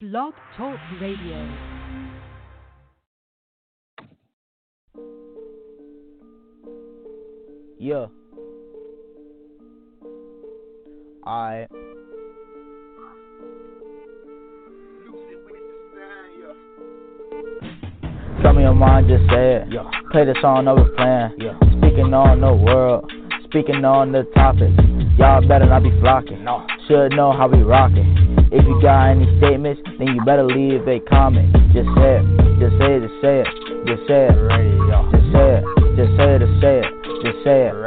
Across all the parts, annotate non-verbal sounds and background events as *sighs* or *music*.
Blog Talk Radio. Yeah. I. Tell me your mind, just say it. Yeah. Play the song, no plan. Yeah. Speaking on the world, speaking on the topic. Y'all better not be flocking. No. Should know how we rockin'. If you got any statements, then you better leave a comment. Just say it, just say it, just say it, just say it. Just say it, just say it, just say it, just say it.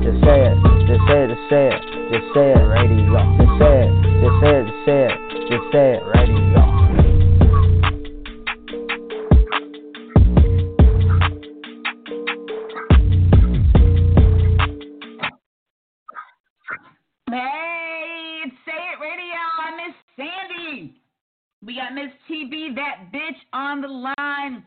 Just say it, just say it, just say it, just say it. Just say it, just say it, just say it, just say it. Radio. Hey, We got Miss TB, that bitch on the line.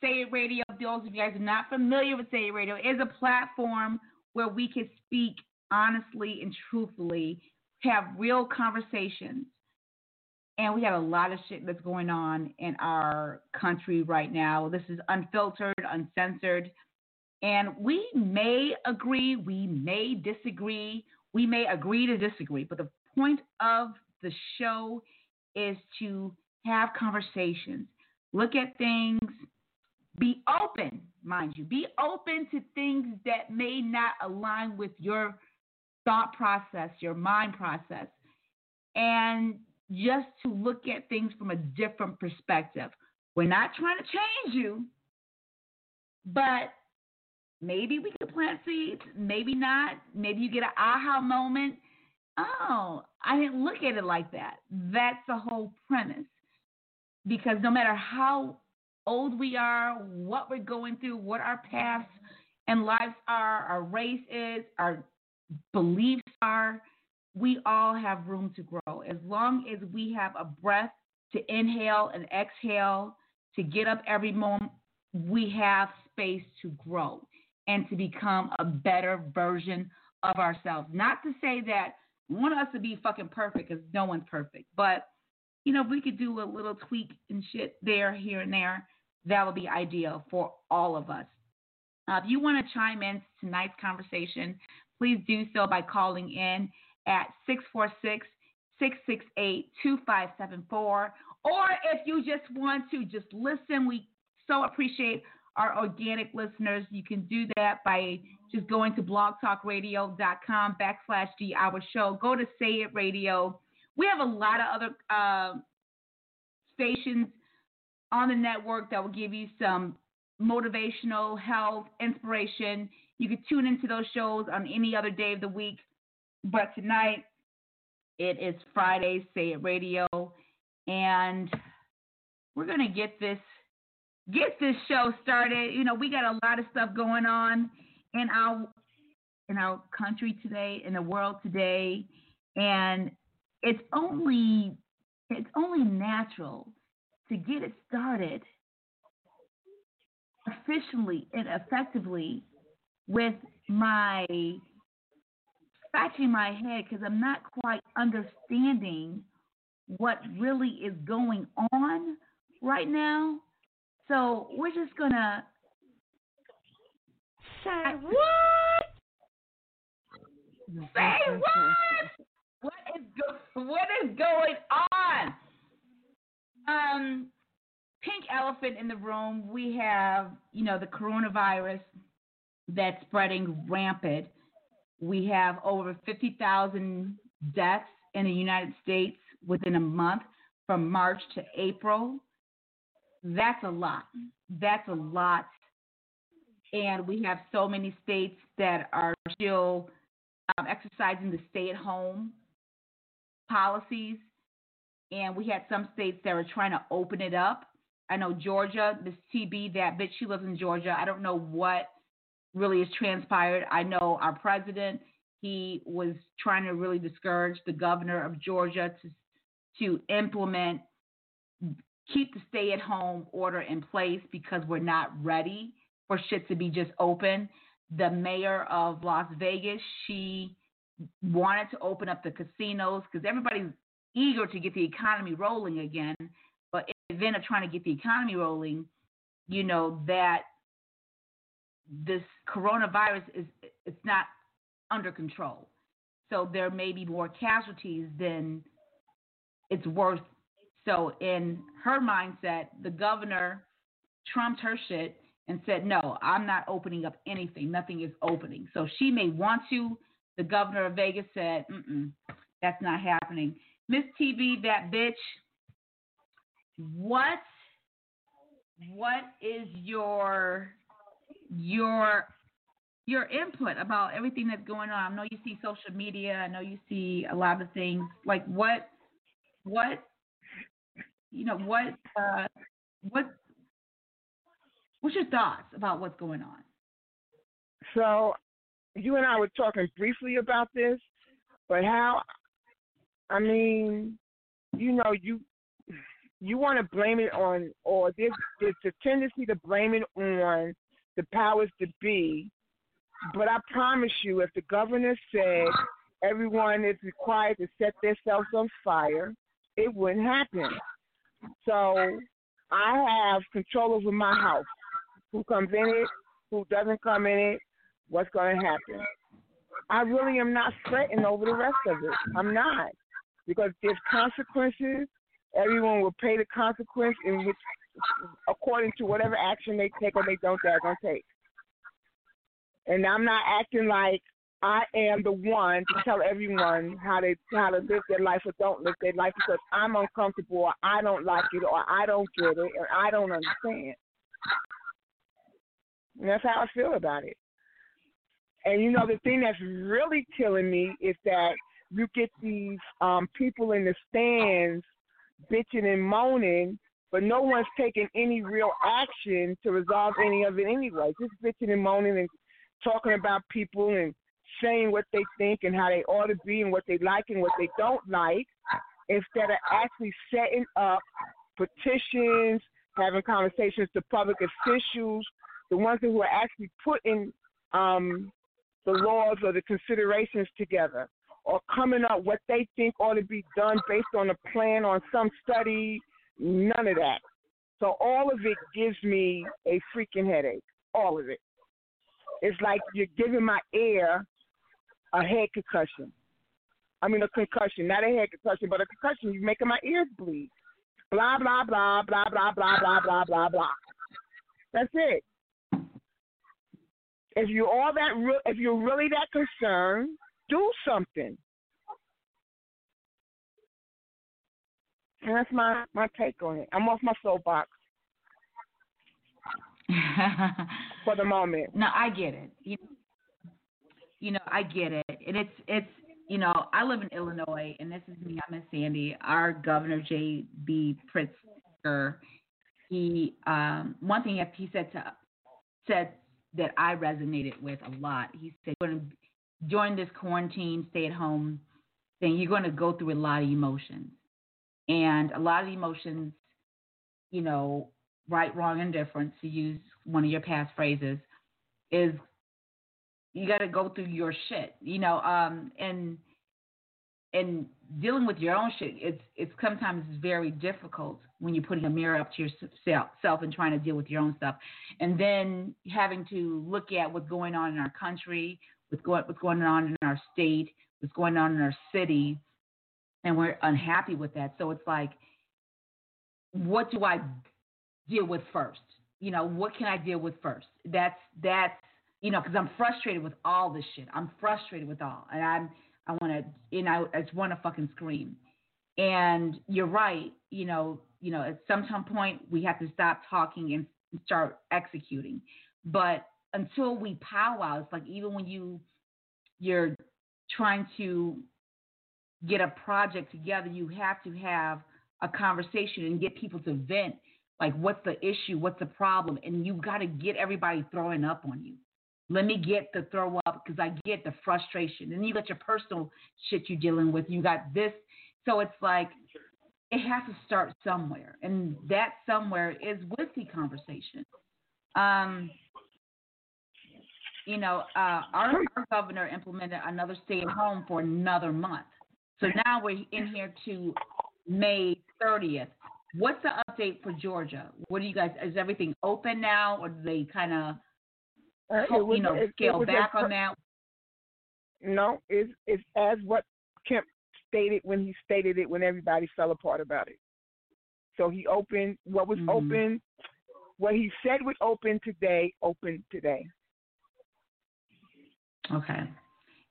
Say It Radio, those of you guys are not familiar with Say It Radio, is a platform where we can speak honestly and truthfully, have real conversations. And we have a lot of shit that's going on in our country right now. This is unfiltered, uncensored. And we may agree, we may disagree, we may agree to disagree, but the point of the show is to have conversations, look at things, be open, mind you, be open to things that may not align with your thought process, your mind process, and just to look at things from a different perspective. We're not trying to change you, but maybe we could plant seeds, maybe not. Maybe you get an aha moment. Oh, I didn't look at it like that. That's the whole premise. Because no matter how old we are, what we're going through, what our paths and lives are, our race is, our beliefs are, we all have room to grow. As long as we have a breath to inhale and exhale, to get up every moment, we have space to grow and to become a better version of ourselves. Not to say that want us to be fucking perfect because no one's perfect, but you know, if we could do a little tweak and shit there, here, and there, that would be ideal for all of us. Uh, if you want to chime in tonight's conversation, please do so by calling in at 646 668 2574. Or if you just want to just listen, we so appreciate our organic listeners. You can do that by just going to blogtalkradio.com backslash D Hour Show. Go to Say It Radio. We have a lot of other uh, stations on the network that will give you some motivational, health, inspiration. You can tune into those shows on any other day of the week. But tonight, it is Friday, Say It Radio, and we're going to get this get this show started. You know, we got a lot of stuff going on in our in our country today, in the world today, and it's only it's only natural to get it started efficiently and effectively with my scratching my head because I'm not quite understanding what really is going on right now. So we're just gonna say what? Say what? What is go- what is going on? Um, pink elephant in the room. We have you know the coronavirus that's spreading rampant. We have over fifty thousand deaths in the United States within a month from March to April that's a lot. That's a lot. And we have so many states that are still um, exercising the stay at home policies. and we had some states that were trying to open it up. I know Georgia, Miss TB, that bitch, she lives in Georgia. I don't know what really has transpired. I know our president, he was trying to really discourage the governor of Georgia to to implement keep the stay at home order in place because we're not ready for shit to be just open. The mayor of Las Vegas, she wanted to open up the casinos because everybody's eager to get the economy rolling again. But in the event of trying to get the economy rolling, you know that this coronavirus is it's not under control. So there may be more casualties than it's worth. So in her mindset, the governor trumped her shit and said, "No, I'm not opening up anything. Nothing is opening." So she may want to. The governor of Vegas said, Mm-mm, "That's not happening." Miss TB, that bitch. What? What is your your your input about everything that's going on. I know you see social media. I know you see a lot of things. Like what, what, you know, what, uh, what, what's your thoughts about what's going on? So, you and I were talking briefly about this, but how? I mean, you know, you you want to blame it on, or there's there's a tendency to blame it on the powers to be. But I promise you, if the governor said everyone is required to set themselves on fire, it wouldn't happen. So I have control over my house. Who comes in it, who doesn't come in it, what's going to happen. I really am not fretting over the rest of it. I'm not. Because there's consequences. Everyone will pay the consequence in which according to whatever action they take or they don't, they're gonna take. And I'm not acting like I am the one to tell everyone how they how to live their life or don't live their life because I'm uncomfortable or I don't like it or I don't get it or I don't understand. And that's how I feel about it. And you know the thing that's really killing me is that you get these um people in the stands bitching and moaning but no one's taking any real action to resolve any of it anyway. Just bitching and moaning and talking about people and saying what they think and how they ought to be and what they like and what they don't like, instead of actually setting up petitions, having conversations to public officials, the ones who are actually putting um, the laws or the considerations together, or coming up what they think ought to be done based on a plan on some study None of that. So all of it gives me a freaking headache. All of it. It's like you're giving my ear a head concussion. I mean a concussion, not a head concussion, but a concussion. You're making my ears bleed. Blah blah blah blah blah blah blah blah blah blah. That's it. If you're all that, re- if you're really that concerned, do something. And that's my my take on it. I'm off my soapbox *laughs* for the moment. No, I get it. You, you know, I get it, and it's it's you know, I live in Illinois, and this is me. I'm in Sandy. Our governor J. B. Pritzker, he um, one thing that he said to said that I resonated with a lot. He said, during this quarantine, stay at home thing, you're going to go through a lot of emotions and a lot of emotions, you know, right, wrong, and different, to use one of your past phrases, is you got to go through your shit, you know, um, and and dealing with your own shit, it's it's sometimes very difficult when you're putting a mirror up to yourself and trying to deal with your own stuff, and then having to look at what's going on in our country, what's going what's going on in our state, what's going on in our city, and we're unhappy with that. So it's like, what do I deal with first? You know, what can I deal with first? That's that's you know, because I'm frustrated with all this shit. I'm frustrated with all, and I'm I want to, and I, I just want to fucking scream. And you're right. You know, you know, at some point we have to stop talking and start executing. But until we powwow, it's like even when you you're trying to get a project together, you have to have a conversation and get people to vent like what's the issue, what's the problem, and you've got to get everybody throwing up on you. Let me get the throw up because I get the frustration. And you got your personal shit you're dealing with. You got this. So it's like it has to start somewhere. And that somewhere is with the conversation. Um, you know, uh, our, our governor implemented another stay at home for another month. So now we're in here to May 30th. What's the update for Georgia? What do you guys? Is everything open now, or do they kind of, uh, you know, it, scale it back on that? No, it's it's as what Kemp stated when he stated it when everybody fell apart about it. So he opened what was mm-hmm. open, what he said would open today, open today. Okay.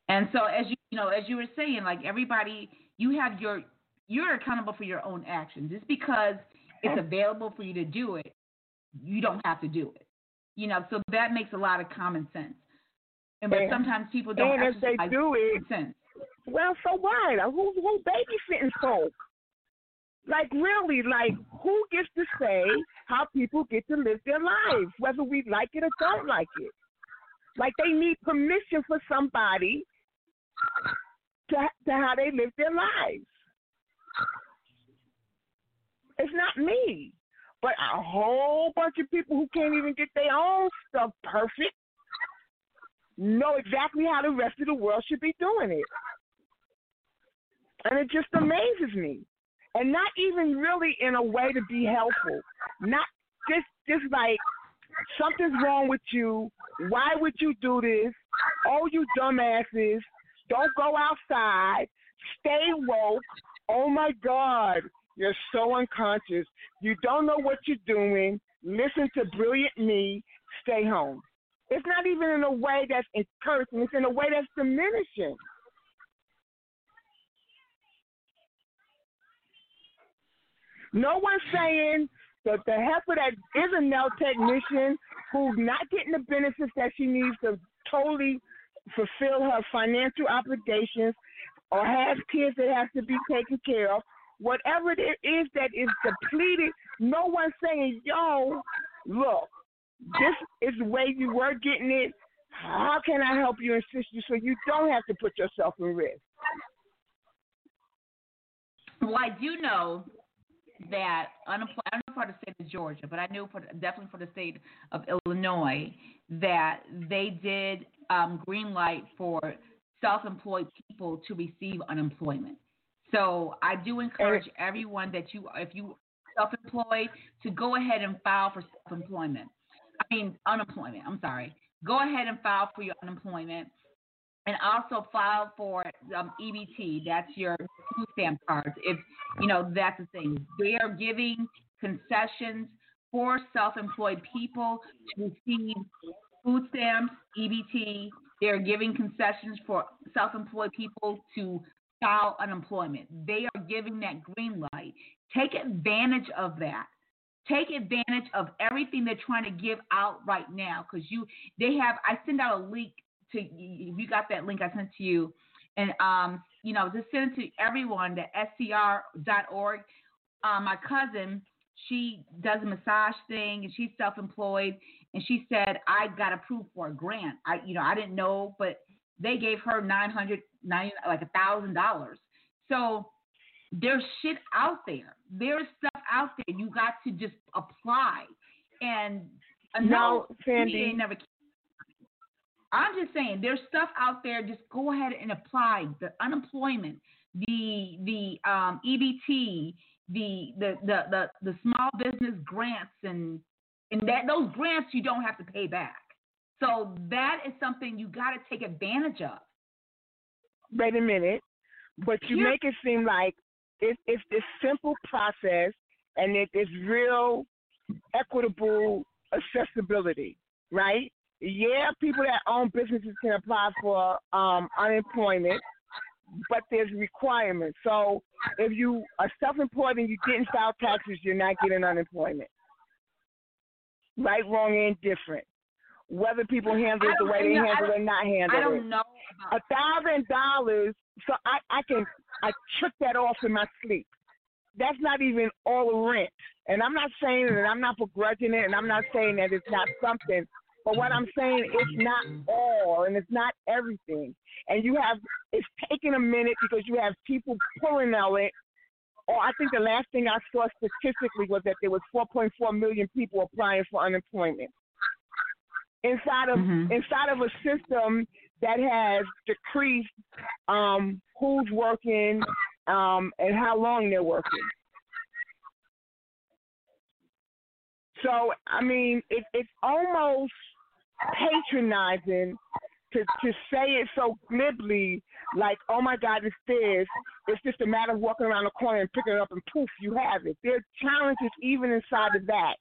And so as you you know, as you were saying, like everybody you have your you're accountable for your own actions. Just because it's available for you to do it, you don't have to do it. You know, so that makes a lot of common sense. And but sometimes people don't. And if they do it, sense. well, so what? Who who babysitting folk? Like really, like who gets to say how people get to live their lives, whether we like it or don't like it? Like they need permission for somebody to to how they live their lives. It's not me, but a whole bunch of people who can't even get their own stuff perfect know exactly how the rest of the world should be doing it. And it just amazes me. And not even really in a way to be helpful. Not just just like something's wrong with you. Why would you do this? Oh, you dumbasses. Don't go outside. Stay woke. Oh my God. You're so unconscious. You don't know what you're doing. Listen to brilliant me. Stay home. It's not even in a way that's encouraging, it's in a way that's diminishing. No one's saying that the heifer that is a nail technician who's not getting the benefits that she needs to totally fulfill her financial obligations or has kids that have to be taken care of whatever it is that is depleted, no one's saying, yo, look, this is the way you were getting it. How can I help you and assist you so you don't have to put yourself in risk? Well, I do know that unemployment, I don't know for the state of Georgia, but I knew for definitely for the state of Illinois that they did um, green light for self-employed people to receive unemployment. So I do encourage everyone that you, if you self-employed, to go ahead and file for self-employment. I mean unemployment. I'm sorry. Go ahead and file for your unemployment, and also file for um, EBT. That's your food stamp cards. If you know that's the thing, they are giving concessions for self-employed people to receive food stamps, EBT. They're giving concessions for self-employed people to unemployment. They are giving that green light. Take advantage of that. Take advantage of everything they're trying to give out right now because you they have I send out a link to you got that link I sent to you and um you know just send it to everyone the scr.org. Um, my cousin she does a massage thing and she's self-employed and she said I got approved for a grant. I you know I didn't know but they gave her nine hundred nine like a thousand dollars. So there's shit out there. There's stuff out there. You got to just apply. And no, Sandy. Never. I'm just saying, there's stuff out there. Just go ahead and apply. The unemployment, the the um, EBT, the, the the the the small business grants, and and that those grants you don't have to pay back. So that is something you got to take advantage of. Wait a minute, but you make it seem like it's, it's this simple process and it is real equitable accessibility, right? Yeah, people that own businesses can apply for um, unemployment, but there's requirements. So if you are self-employed and you didn't file taxes, you're not getting unemployment. Right, wrong, and different whether people handle it the way they handle it or not handle it. I don't know. A thousand dollars, so I I can I trick that off in my sleep. that's not even all the rent. And I'm not saying that I'm not begrudging it, and I'm not saying that it's not something. But what I'm saying, it's not all, and it's not everything. And you have, it's taking a minute because you have people pulling on it. Or I think the last thing I saw statistically was that there was 4.4 million people applying for unemployment inside of mm-hmm. inside of a system that has decreased um, who's working um, and how long they're working. So I mean, it, it's almost patronizing to to say it so glibly, like, "Oh my God, it's this." It's just a matter of walking around the corner and picking it up, and poof, you have it. There are challenges even inside of that,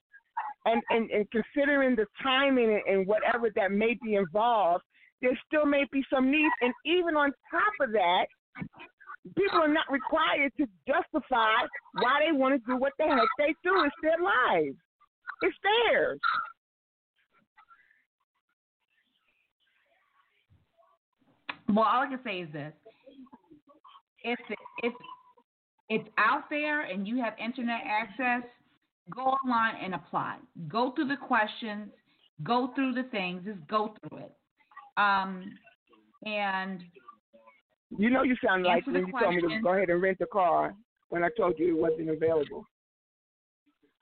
and and, and considering the timing and, and whatever that may be involved, there still may be some needs, and even on top of that, people are not required to justify why they want to do what the heck they do. It's their lives. It's theirs. Well, all I can say is this: if if it's out there and you have internet access, go online and apply. Go through the questions, go through the things, just go through it. Um, and you know, you sound like when you question. told me to go ahead and rent a car when I told you it wasn't available.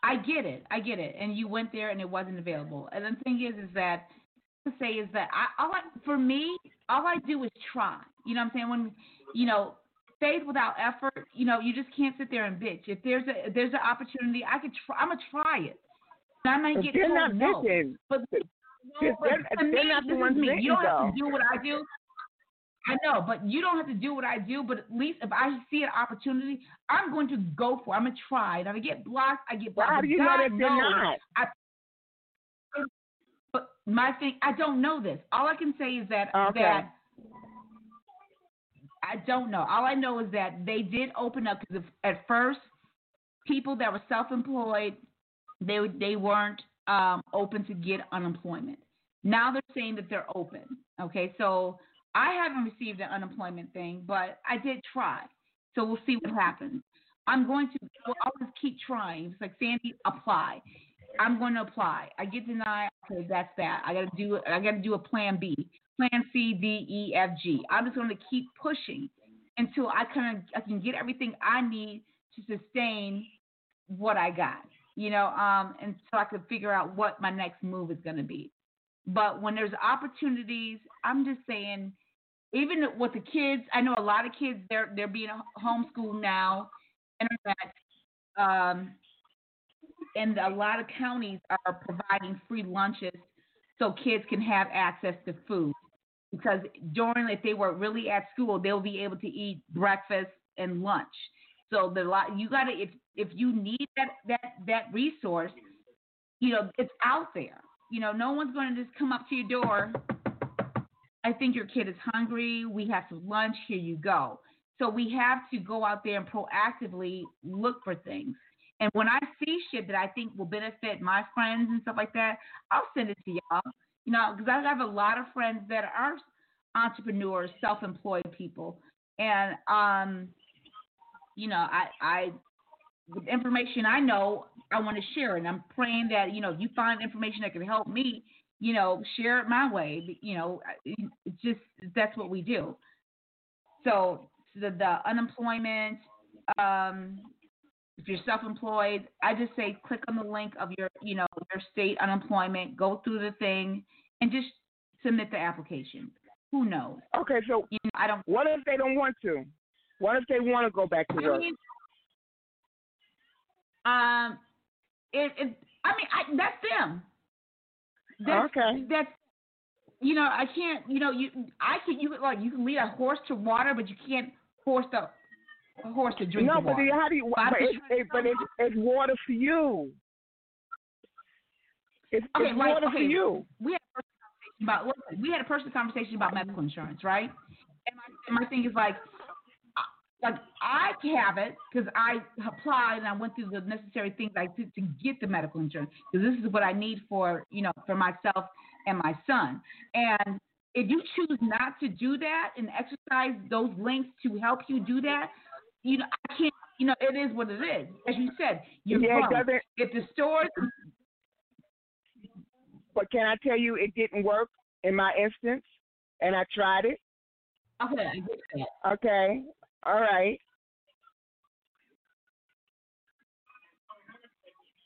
I get it, I get it, and you went there and it wasn't available. And the thing is, is that to say is that I, all I, for me, all I do is try. You know what I'm saying? When you know, faith without effort, you know, you just can't sit there and bitch. If there's a if there's an opportunity, I could try. I'm gonna try it. I might get told not no, bitching. but they're, not the ones me. You don't have to do what I do. I know, but you don't have to do what I do. But at least if I see an opportunity, I'm going to go for. it. I'm gonna try. And if I get blocked, I get blocked. Well, how do you God know that they're not? I, but my thing, I don't know this. All I can say is that okay. that I don't know. All I know is that they did open up because at first, people that were self-employed, they they weren't um, open to get unemployment. Now they're saying that they're open. Okay, so I haven't received an unemployment thing, but I did try. So we'll see what happens. I'm going to will always keep trying. It's like Sandy, apply. I'm going to apply. I get denied. Okay, that's that. I got to do. I got to do a plan B, plan C, D, E, F, G. I'm just going to keep pushing until I of I can get everything I need to sustain what I got. You know, um, and so I can figure out what my next move is going to be. But when there's opportunities, I'm just saying, even with the kids, I know a lot of kids they're they're being homeschooled now, internet, um, and a lot of counties are providing free lunches so kids can have access to food. Because during if they were really at school, they'll be able to eat breakfast and lunch. So the lot you gotta if if you need that that that resource, you know it's out there. You know, no one's going to just come up to your door. I think your kid is hungry. We have some lunch. Here you go. So we have to go out there and proactively look for things. And when I see shit that I think will benefit my friends and stuff like that, I'll send it to y'all. You know, because I have a lot of friends that are entrepreneurs, self-employed people, and um, you know, I, I, the information I know, I want to share, and I'm praying that you know you find information that can help me. You know, share it my way. You know, it's just that's what we do. So the, the unemployment, um, if you're self-employed, I just say click on the link of your, you know, your state unemployment, go through the thing, and just submit the application. Who knows? Okay, so you know, I don't. What if they don't want to? What if they want to go back to work? Mean, um, it, it, I mean, I, that's them. That's, okay. That's you know, I can't. You know, you I can you like you can lead a horse to water, but you can't force the a horse to drink. No, but water. how do you? But, it's, it, but it's, it's water for you. It's, okay, it's water okay, for you. We had a conversation about we had a personal conversation about medical insurance, right? And my, and my thing is like like I have it because I applied and I went through the necessary things I did to get the medical insurance because this is what I need for you know for myself and my son. And if you choose not to do that and exercise those links to help you do that, you know I can't you know, it is what it is. As you said, you're Yeah, it grown. doesn't- If the stores, But can I tell you, it didn't work in my instance, and I tried it. okay, get. Okay, all right.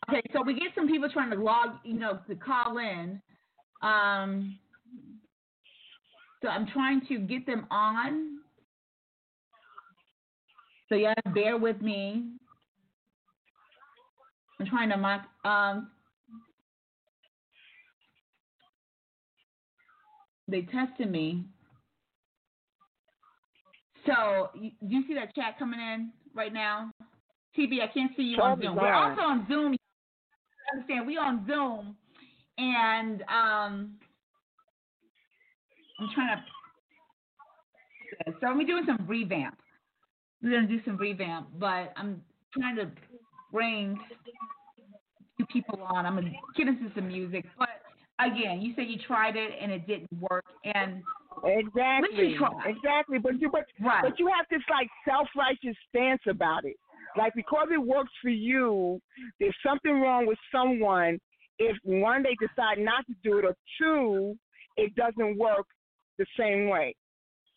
Okay, so we get some people trying to log, you know, to call in. Um, so I'm trying to get them on. So yeah, bear with me. I'm trying to mock. Um, they tested me. So you, do you see that chat coming in right now? TB, I can't see you on Zoom. We're also on Zoom. Understand? We on Zoom, and um, I'm trying to. So we're doing some revamp. We're gonna do some revamp, but I'm trying to bring two people on. I'm gonna get into some music, but again, you said you tried it and it didn't work, and Exactly. Exactly. But you but Right. but you have this like self righteous stance about it. Like because it works for you, there's something wrong with someone if one they decide not to do it or two, it doesn't work the same way.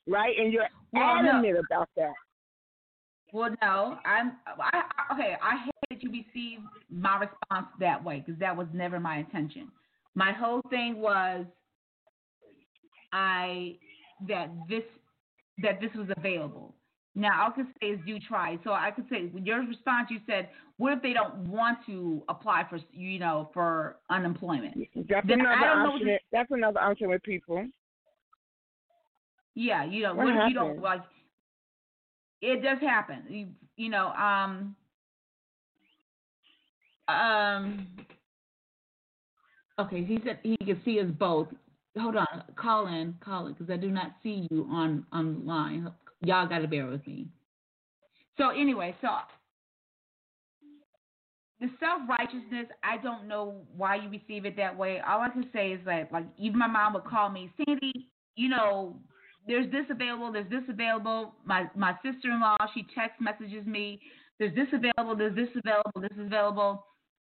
Right? And you're Well, no. adamant about that. Well, no, I'm I, I- okay. I hate that you received my response that way because that was never my intention. My whole thing was I that this that this was available. Now I could say is do try. So I could say with your response, you said, "What if they don't want to apply for you know for unemployment?" That's Then another I don't know what option. to- That's another option with people. Yeah, you know, What what, if you don't like? It does happen. You, you know, um, um. Okay, he said he can see us both. Hold on, call in, call in, because I do not see you on online. Y'all got to bear with me. So anyway, so the self righteousness, I don't know why you receive it that way. All I can say is that, like, even my mom would call me, Sandy, you know, there's this available, there's this available. My my sister in law, she text messages me, there's this available, there's this available, this is available.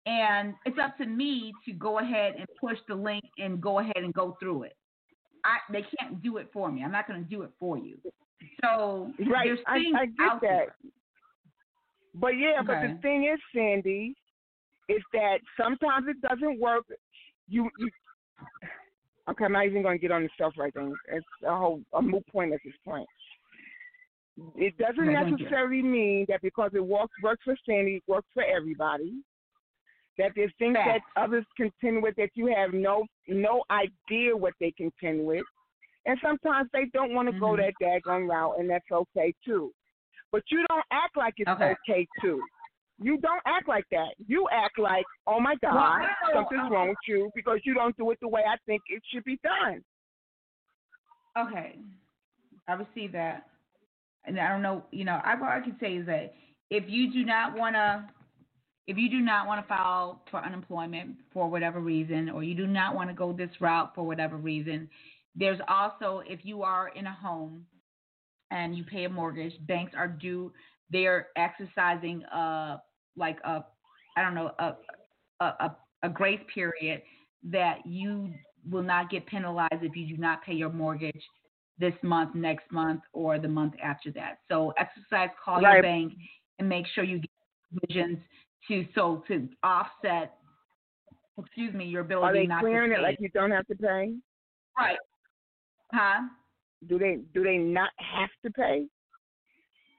And it's up to me to go ahead and push the link and go ahead and go through it. I they can't do it for me. I'm not going to do it for you. So Right. there's I, things I get out that. there. But yeah, but the thing is, Sandy, is that sometimes it doesn't work. You, you okay? I'm not even going to get on the stuff right then. It's a whole a moot point at this point. It doesn't Okay, thank you. necessarily mean that because it works works for Sandy, it works for everybody. That there's things Facts. that others contend with that you have no no idea what they contend with, and sometimes they don't want to go Mhm. that daggone route, and that's okay too. But you don't act like it's Okay. okay too. You don't act like that. You act like, oh my God, Well, I don't know. something's wrong with you because you don't do it the way I think it should be done. Okay, I receive that, and I don't know. You know, I what I can say is that if you do not want to, if you do not want to file for unemployment for whatever reason, or you do not want to go this route for whatever reason, there's also if you are in a home and you pay a mortgage, banks are due. They're exercising a like a, I don't know a a, a, a grace period that you will not get penalized if you do not pay your mortgage this month, next month, or the month after that. So exercise, call your bank, and make sure you get provisions to so to offset. Excuse me, your ability Are they not clearing to it pay like you don't have to pay? right? Huh? Do they do they not have to pay?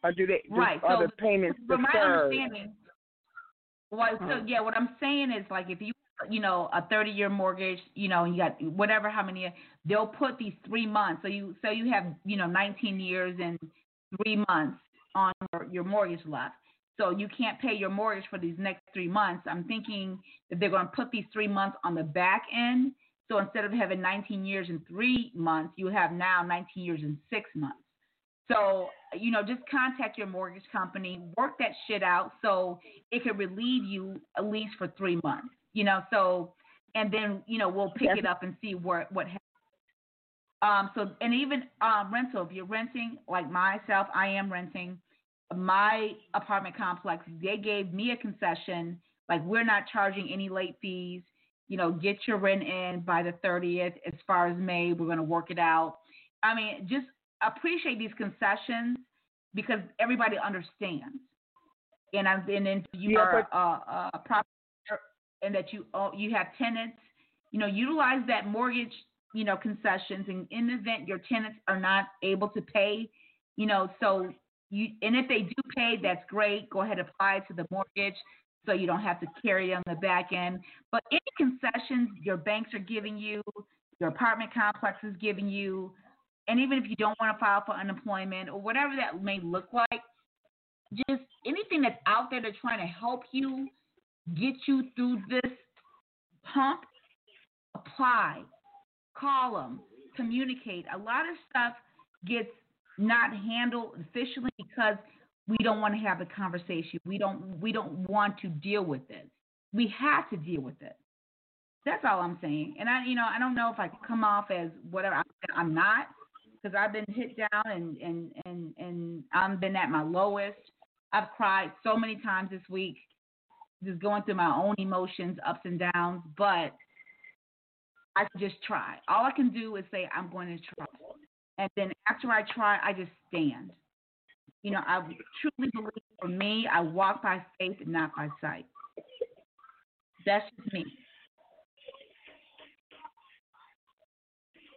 Or do they do, Right. are So the payments from my deferred? understanding, well, so yeah, what I'm saying is like if you you know a 30 year mortgage, you know, you got whatever how many they'll put these three months. So you so you have you know 19 years and three months on your, your mortgage left. So you can't pay your mortgage for these next three months. I'm thinking that they're going to put these three months on the back end. So instead of having 19 years and three months, you have now 19 years and six months. So, you know, just contact your mortgage company, work that shit out so it can relieve you at least for three months, you know, so, and then, you know, we'll pick Yes. it up and see where, what happens. Um, so, and even um, rental, if you're renting, like myself, I am renting. my apartment complex, they gave me a concession, like we're not charging any late fees. You know, get your rent in by the 30th. As far as May, we're going to work it out. I mean, just appreciate these concessions because everybody understands. And I'm and then you yeah, are but, uh, uh, property and that you uh, you have tenants, you know, utilize that mortgage, you know, concessions. And in the event your tenants are not able to pay, you know, so you and if they do pay, that's great. Go ahead and apply to the mortgage so you don't have to carry it on the back end. But any concessions your banks are giving you, your apartment complex is giving you, and even if you don't want to file for unemployment or whatever that may look like, just anything that's out there that's trying to help you get you through this hump, apply, call them, communicate. A lot of stuff gets not handled efficiently because we don't want to have the conversation. We don't we don't want to deal with it. We have to deal with it. That's all I'm saying. And I you know, I don't know if I come off as whatever I'm not because I've been hit down and and and and I've been at my lowest. I've cried so many times this week, just going through my own emotions, ups and downs. But I just try. All I can do is say I'm going to try, and then after I try, I just stand. You know, I truly believe for me, I walk by faith and not by sight. That's just me.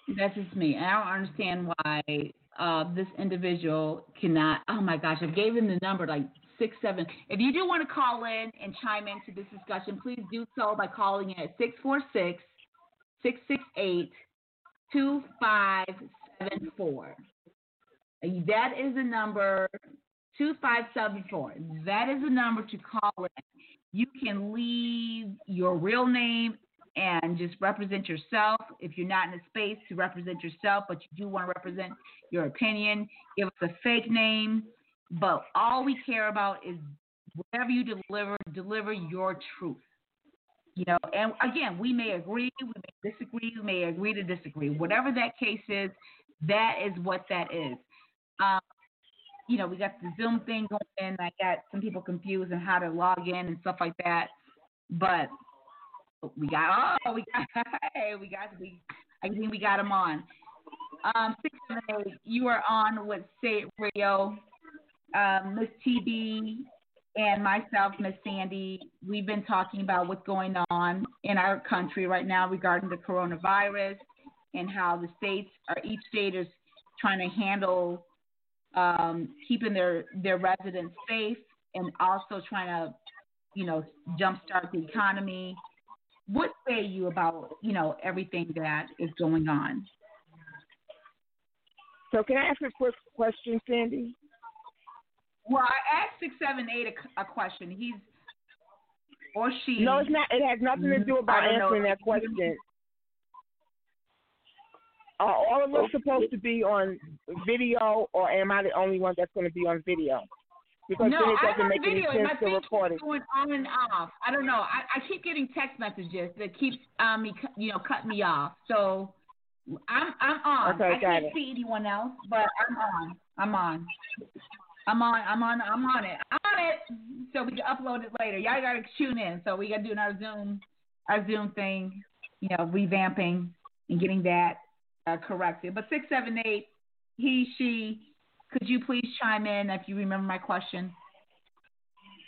That's just me. I don't understand why uh, this individual cannot. Oh my gosh, I gave him the number like six seven. If you do want to call in and chime into this discussion, please do so by calling in at 646 668 2574. That is the number 2574. That is the number to call in. You can leave your real name and just represent yourself. If you're not in a space to represent yourself, but you do want to represent your opinion, give us a fake name. But all we care about is whatever you deliver, deliver your truth. You know, and again, we may agree, we may disagree, we may agree to disagree. Whatever that case is, that is what that is. Um, you know, we got the Zoom thing going. In. I got some people confused on how to log in and stuff like that. But we got oh we got *laughs* hey we got we I think we got him on. Um, six seven eight, you are on with Say It Radio. Um, Miss TB and myself, Miss Sandy, we've been talking about what's going on in our country right now regarding the coronavirus and how the states are each state is trying to handle um, keeping their their residents safe and also trying to you know jumpstart the economy what say you about you know everything that is going on? So can I ask a quick question, Sandy? Well, I asked six, seven, eight a, a question. He's or she. No, it's not. It has nothing to do about answering know. that question. Are all of us supposed to be on video, or am I the only one that's going to be on video? Because no, then it doesn't make video. any sense to record it. Going on and off. I don't know. I, I keep getting text messages that keeps um me you know cutting me off. So I'm I'm on. Okay, I can't it. see anyone else, but I'm on. I'm on. I'm on. I'm on. I'm on it. I'm on it. So we can upload it later. Y'all gotta tune in. So we gotta do our Zoom, our Zoom thing. You know, revamping and getting that uh, corrected. But six, seven, eight. He, she could you please chime in if you remember my question?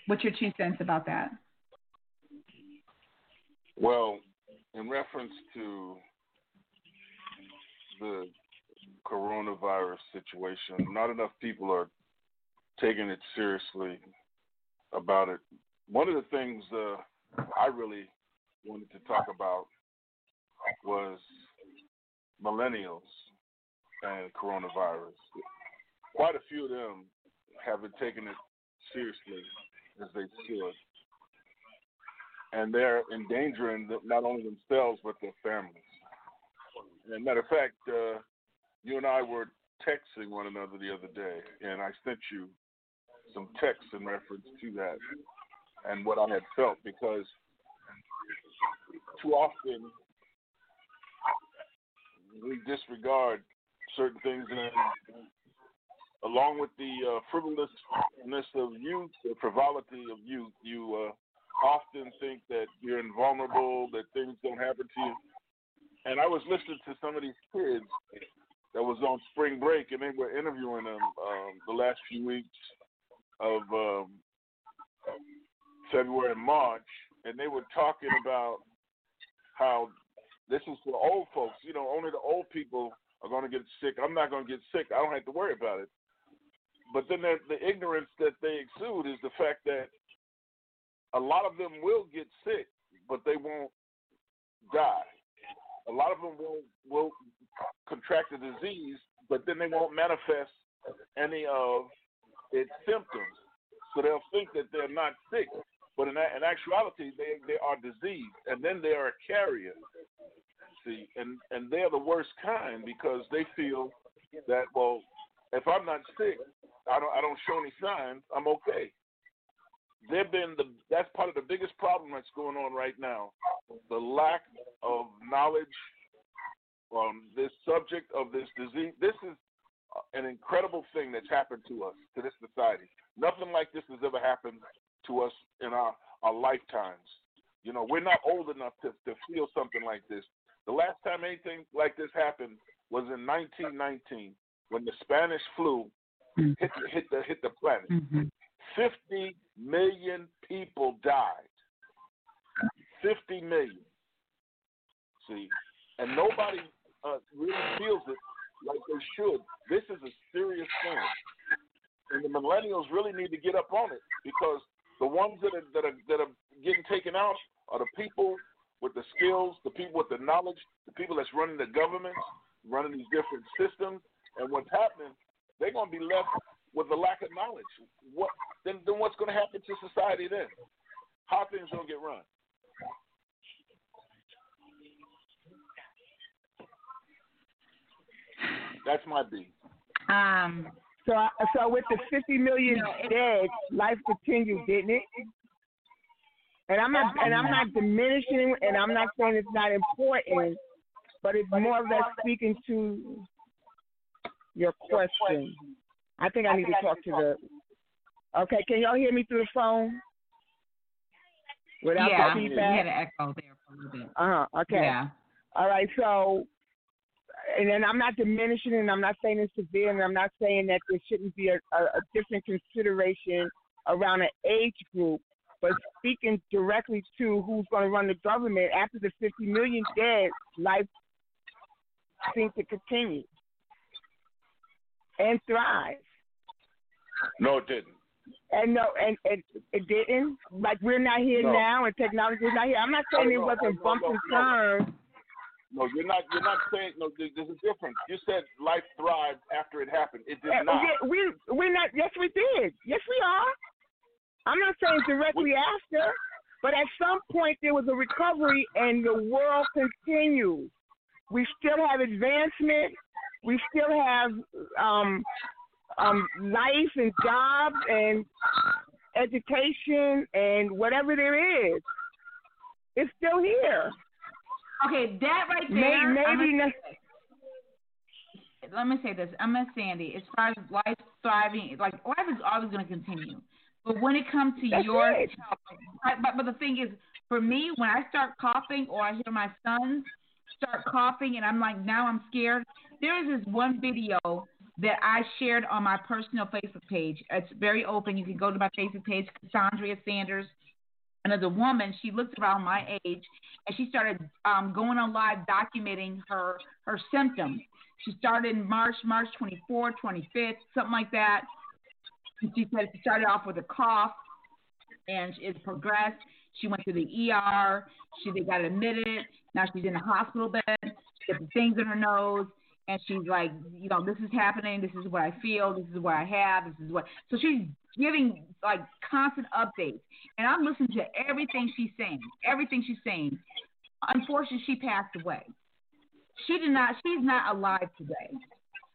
What's your two cents about that? Well, in reference to the coronavirus situation, not enough people are taking it seriously about it. One of the things uh, I really wanted to talk about was millennials and coronavirus quite a few of them haven't taken it seriously as they should. And they're endangering not only themselves, but their families. And matter of fact, uh, you and I were texting one another the other day, and I sent you some texts in reference to that and what I had felt because too often we disregard certain things in along with the uh, frivolousness of youth, the frivolity of youth, you uh, often think that you're invulnerable, that things don't happen to you. And I was listening to some of these kids that was on spring break, and they were interviewing them um, the last few weeks of um, February and March, and they were talking about how this is for old folks. You know, only the old people are going to get sick. I'm not going to get sick. I don't have to worry about it. But then the, ignorance that they exude is the fact that a lot of them will get sick, but they won't die. A lot of them will will contract the disease, but then they won't manifest any of its symptoms. So they'll think that they're not sick, but in, in actuality, they they are diseased, and then they are a carrier. See, and and they're the worst kind because they feel that well, if I'm not sick, I don't I don't show any signs, I'm okay. They've been the that's part of the biggest problem that's going on right now. The lack of knowledge on this subject of this disease. This is an incredible thing that's happened to us, to this society. Nothing like this has ever happened to us in our, our lifetimes. You know, we're not old enough to, to feel something like this. The last time anything like this happened was in 1919 when the Spanish flu mm-hmm. hit, hit, the, hit the planet. Mm-hmm. 50 million people died. 50 million. See, and nobody uh, really feels it like they should. This is a serious thing, and the millennials really need to get up on it because the ones that are that are that are getting taken out are the people with the skills, the people with the knowledge, the people that's running the government, running these different systems, and what's happening, they're going to be left with a lack of knowledge. What then? Then what's going to happen to society then? How things going to get run? That's my beat. Um. So, so with the 50 million dead, life continued, didn't it? And I'm not, and I'm not diminishing, and I'm not saying it's not important, but it's more or less speaking to your question. I think I need to talk to the. Okay, can y'all hear me through the phone? Without yeah, feedback? we had an echo there for a little bit. Uh huh. Okay. Yeah. All right. So and then I'm not diminishing and I'm not saying it's severe and I'm not saying that there shouldn't be a, a, a different consideration around an age group, but speaking directly to who's going to run the government after the 50 million dead, life seems to continue and thrive. No, it didn't. And no, and, and it didn't. Like we're not here no. now, and technology is not here. I'm not saying it wasn't bumps and turns no, you're not. You're not saying. No, there's a difference. You said life thrived after it happened. It did eh, not. We we're not. Yes, we did. Yes, we are. I'm not saying directly after, but at some point there was a recovery, and the world continues. We still have advancement. We still have um, um, life and jobs and education and whatever there is. It's still here. Okay, that right there. Maybe, maybe let me say this. I'm a Sandy. As far as life thriving, like life is always going to continue. But when it comes to That's your it. health, but, but the thing is, for me, when I start coughing or I hear my sons start coughing and I'm like, now I'm scared. There is this one video that I shared on my personal Facebook page. It's very open. You can go to my Facebook page, Cassandra Sanders and as a woman, she looked around my age and she started um, going on live documenting her her symptoms. She started in March, March 24th, 25th, something like that. And she said she started off with a cough and it progressed. She went to the ER. She they got admitted. Now she's in a hospital bed. She got the things in her nose, and she's like, you know, this is happening. This is what I feel. This is what I have. This is what. So she's giving like constant updates, and I'm listening to everything she's saying. Everything she's saying. Unfortunately, she passed away. She did not. She's not alive today.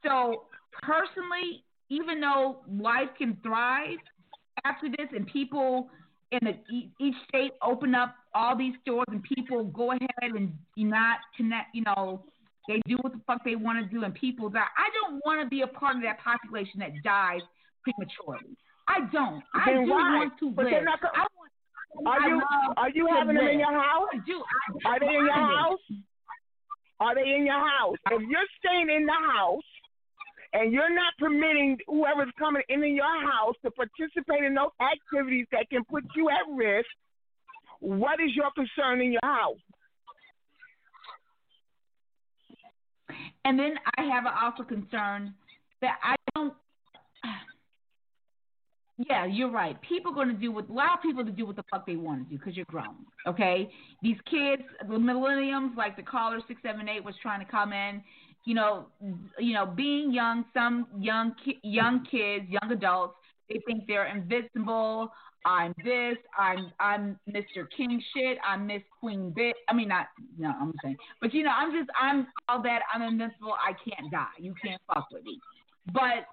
So personally, even though life can thrive after this, and people in the, each state open up all these stores, and people go ahead and not connect, you know, They do what the fuck they want to do, and people die. I don't want to be a part of that population that dies prematurely. I don't. I Then do why? want to But live. they're not go- I want, Are I you are you having them in your house? I do. I, Are they in your I- house? Are they in your house? If you're staying in the house and you're not permitting whoever's coming in your house to participate in those activities that can put you at risk, what is your concern in your house? And then I have also concern that I don't. *sighs* Yeah, you're right. People going to do what allow people to do what the fuck they want to do because you're grown. Okay, these kids, the millenniums, like the caller six seven eight was trying to come in. You know, you know, being young, some young young kids, young adults, they think they're invincible. I'm this. I'm I'm Mr. King shit. I'm Miss Queen bit. I mean, not no. I'm saying, but you know, I'm just I'm all that. I'm invincible. I can't die. You can't fuck with me. But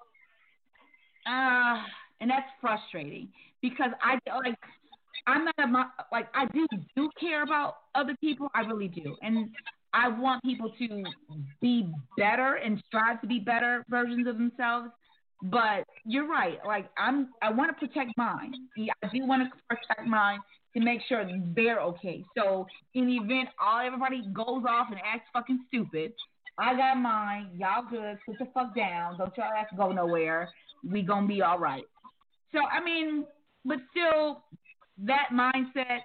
uh, and that's frustrating because I like I'm not a like I do do care about other people. I really do, and I want people to be better and strive to be better versions of themselves. But you're right. Like I'm, I want to protect mine. I do want to protect mine to make sure they're okay. So in the event all everybody goes off and acts fucking stupid, I got mine. Y'all good. Sit the fuck down. Don't y'all have to go nowhere. We gonna be all right. So I mean, but still, that mindset,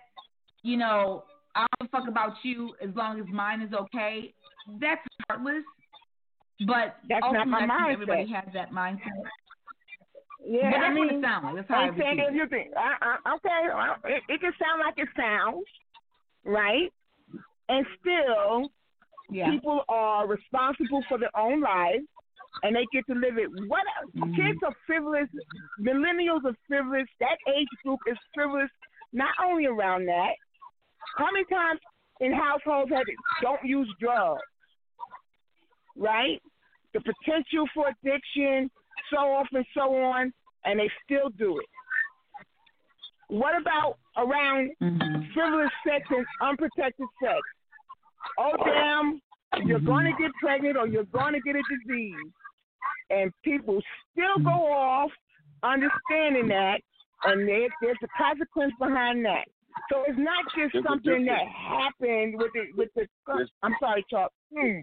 you know, I don't fuck about you as long as mine is okay. That's heartless. But That's not my mindset. Everybody has that mindset. Yeah, but I mean, what it sounds like. That's how I'm saying if you think, I, I, okay, well, it, it can sound like it sounds, right? And still, Yeah. people are responsible for their own lives, and they get to live it. What Mhm. kids are frivolous, millennials are frivolous. That age group is frivolous. Not only around that, how many times in households have it, don't use drugs, right? The potential for addiction, so off and so on, and they still do it. What about around Mhm. frivolous sex and unprotected sex? Oh damn, you're going to get pregnant or you're going to get a disease, and people still go off understanding that, and there, there's a consequence behind that. So it's not just There's something that happened with the with the. There's- I'm sorry, Chuck. Hmm.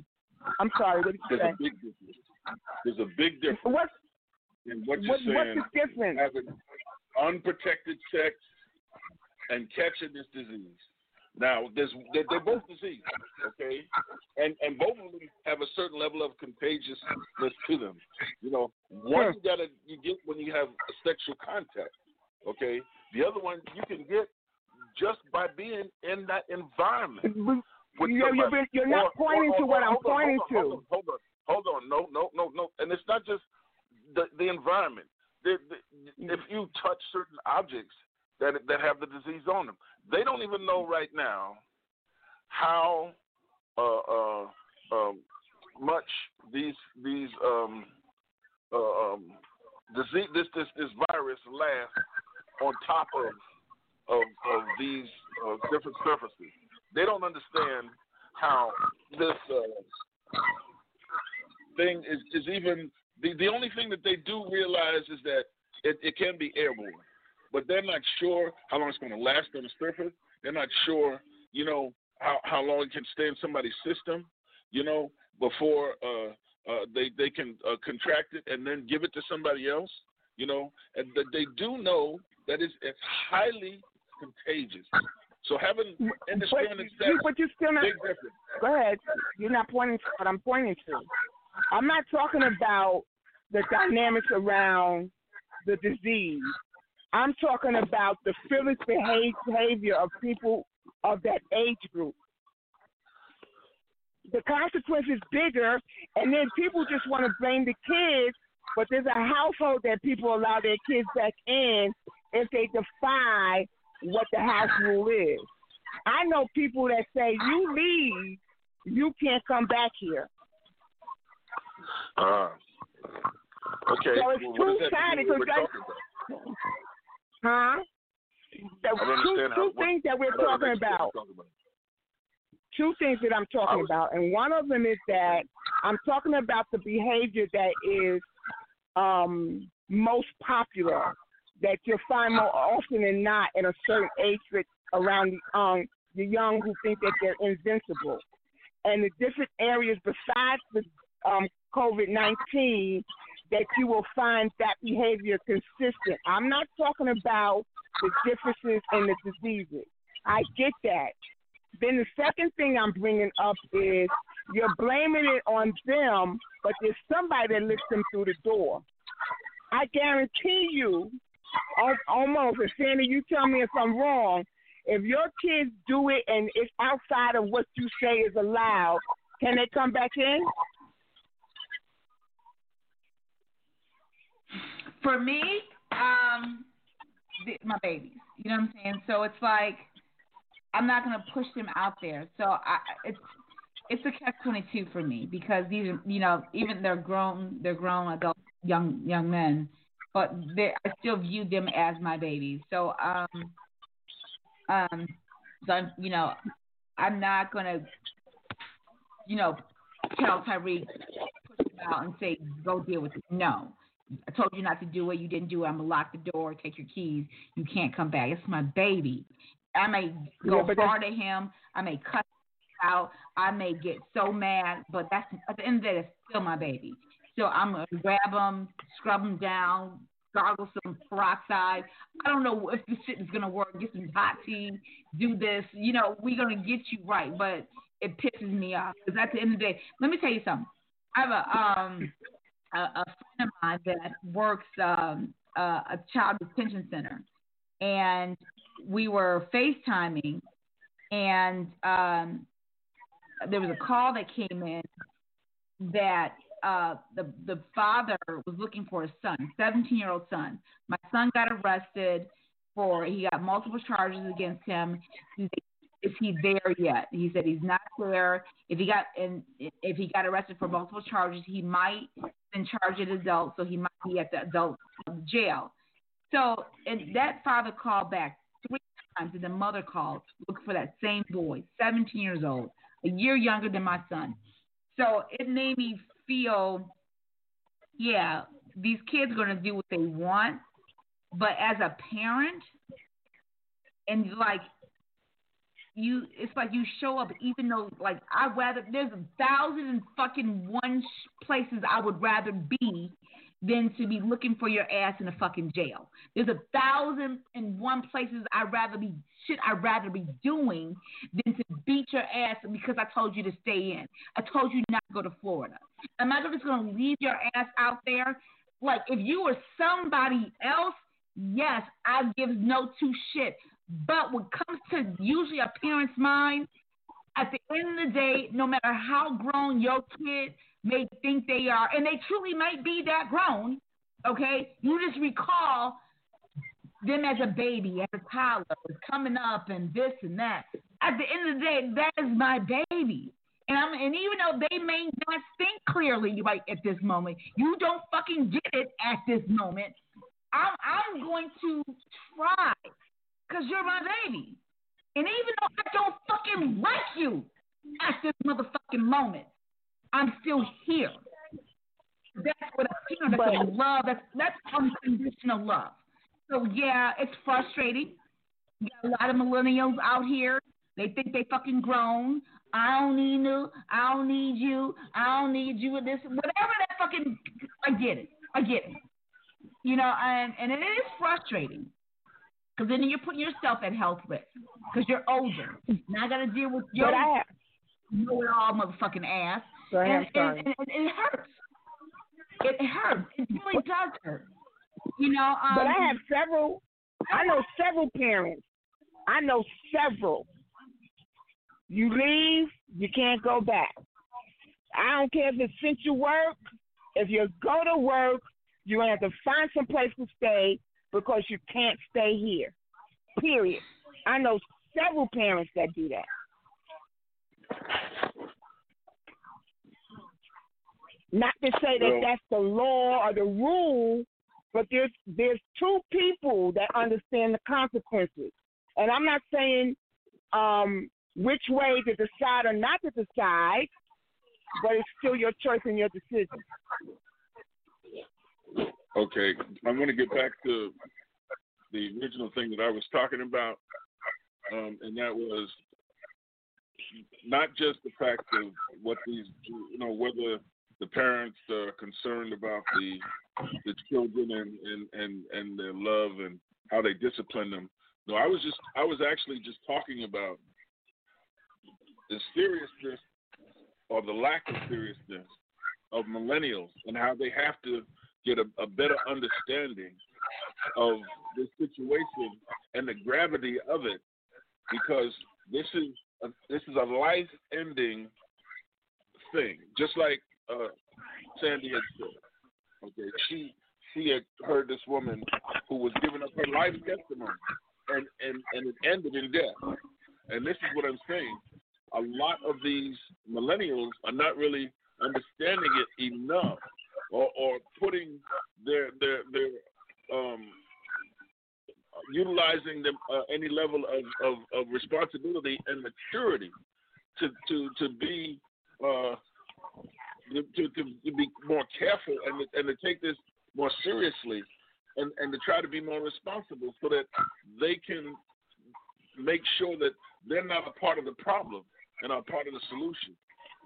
I'm sorry. What did you There's say? a big difference. There's a big difference What's in what you're what, saying. what's the difference? having unprotected sex and catching this disease. Now, there's they're, they're both diseases, okay, and and both of them have a certain level of contagiousness to them. You know, one you gotta you get when you have sexual contact, okay. The other one you can get just by being in that environment. You're, you're, you're not Or- pointing or- to or- what I'm hold on, pointing hold on, to. Hold on, hold on, hold on. No, no, no, no. And it's not just the the environment. The, the, if you touch certain objects that that have the disease on them, they don't even know right now how uh, uh, um, much these these um, uh, um, disease this this this virus lasts on top of of, of these uh, different surfaces. They don't understand how this uh, thing is, is even the, the only thing that they do realize is that it, it can be airborne, but they're not sure how long it's going to last on the surface. They're not sure, you know, how, how long it can stay in somebody's system, you know, before uh, uh, they they can uh, contract it and then give it to somebody else, you know, and that they do know that it's, it's highly contagious. So having But, understanding sex, but you're still not. Go ahead. You're not pointing to what I'm pointing to. I'm not talking about the dynamics around the disease. I'm talking about the behave, behavior of people of that age group. The consequence is bigger, and then people just want to blame the kids, but there's a household that people allow their kids back in if they defy what the house rule is. I know people that say, you leave, you can't come back here. Uh, okay. So it's well, that two-sided, do with what we're because talking about? Huh? I don't two how- what- things that we're talking about. we're talking about. two things that I'm talking about, and one of them is that I'm talking about the behavior that is um, most popular that you'll find more often than not in a certain age group around the um, the young who think that they're invincible, and the different areas besides the um, COVID nineteen that you will find that behavior consistent. I'm not talking about the differences in the diseases. I get that. Then the second thing I'm bringing up is you're blaming it on them, but there's somebody that lets them through the door. I guarantee you, almost, and Sandy, you tell me if I'm wrong, if your kids do it and it's outside of what you say is allowed, can they come back in? For me, um, my babies. You know what I'm saying? So it's like I'm not gonna push them out there. So I, it's it's a catch twenty two for me because these are you know even they're grown they're grown adult young young men, but they I still view them as my babies. So um um so I'm, you know I'm not gonna you know tell Tyreek push him out and say go deal with it. No. I told you not to do it. You didn't do it. I'm gonna lock the door, take your keys. You can't come back. It's my baby. I may go yeah, hard at him. I may cut out. I may get so mad, but that's at the end of the day, it's still my baby. So I'm gonna grab them, scrub them down, gargle some peroxide. I don't know if this shit is gonna work. Get some hot tea, do this. You know, we're gonna get you right, but it pisses me off because at the end of the day, let me tell you something. I have a um a, a friend of mine that works um, uh, a child detention center, and we were FaceTiming, and um, there was a call that came in that uh, the the father was looking for his son, 17 year old son. My son got arrested for he got multiple charges against him. Is he there yet? He said he's not there. If he got and if he got arrested for multiple charges, he might been charged as adult, so he might be at the adult jail. So and that father called back three times, and the mother called look for that same boy, 17 years old, a year younger than my son. So it made me feel, yeah, these kids are going to do what they want, but as a parent, and like you it's like you show up even though like I rather there's a thousand and fucking one places I would rather be than to be looking for your ass in a fucking jail. There's a thousand and one places I'd rather be shit I'd rather be doing than to beat your ass because I told you to stay in. I told you not to go to Florida. Am I just gonna leave your ass out there? Like if you were somebody else, yes, I give no two shit. But when it comes to usually a parent's mind, at the end of the day, no matter how grown your kid may think they are, and they truly might be that grown, okay, you just recall them as a baby, as a toddler, coming up and this and that. At the end of the day, that is my baby. And I'm and even though they may not think clearly right at this moment, you don't fucking get it at this moment. I'm I'm going to try because you're my baby. And even though I don't fucking like you at this motherfucking moment, I'm still here. That's what a parent, that's a love, that's, that's unconditional love. So yeah, it's frustrating. You got a lot of millennials out here. They think they fucking grown. I don't need you. I don't need you. I don't need you with this. Whatever that fucking. I get it. I get it. You know, and and it is frustrating because then you're putting yourself at health risk because you're older. Now I got to deal with your know it all motherfucking ass. And, and, and, and, it hurts. It hurts. It really does hurt. You know. Um, but I have several. I know several parents. I know several. You leave, you can't go back. I don't care if it's since you work. If you go to work, you're gonna have to find some place to stay because you can't stay here. Period. I know several parents that do that. Not to say that that's the law or the rule, but there's there's two people that understand the consequences. And I'm not saying um, which way to decide or not to decide, but it's still your choice and your decision. Okay, I'm going to get back to the original thing that I was talking about, um, and that was not just the fact of what these, you know, whether the parents are concerned about the the children and and and and their love and how they discipline them. No, I was just I was actually just talking about the seriousness or the lack of seriousness of millennials and how they have to get a, a better understanding of this situation and the gravity of it. Because this is a, this is a life ending thing. Just like uh, Sandy had said. Okay she she had heard this woman who was giving up her life testimony and and and it ended in death. And this is what I'm saying a lot of these millennials are not really understanding it enough or, or putting their their their um, utilizing them uh, any level of, of, of, responsibility and maturity to to to be uh, to, to, to be more careful and and to take this more seriously and, and to try to be more responsible so that they can make sure that they're not a part of the problem and are part of the solution.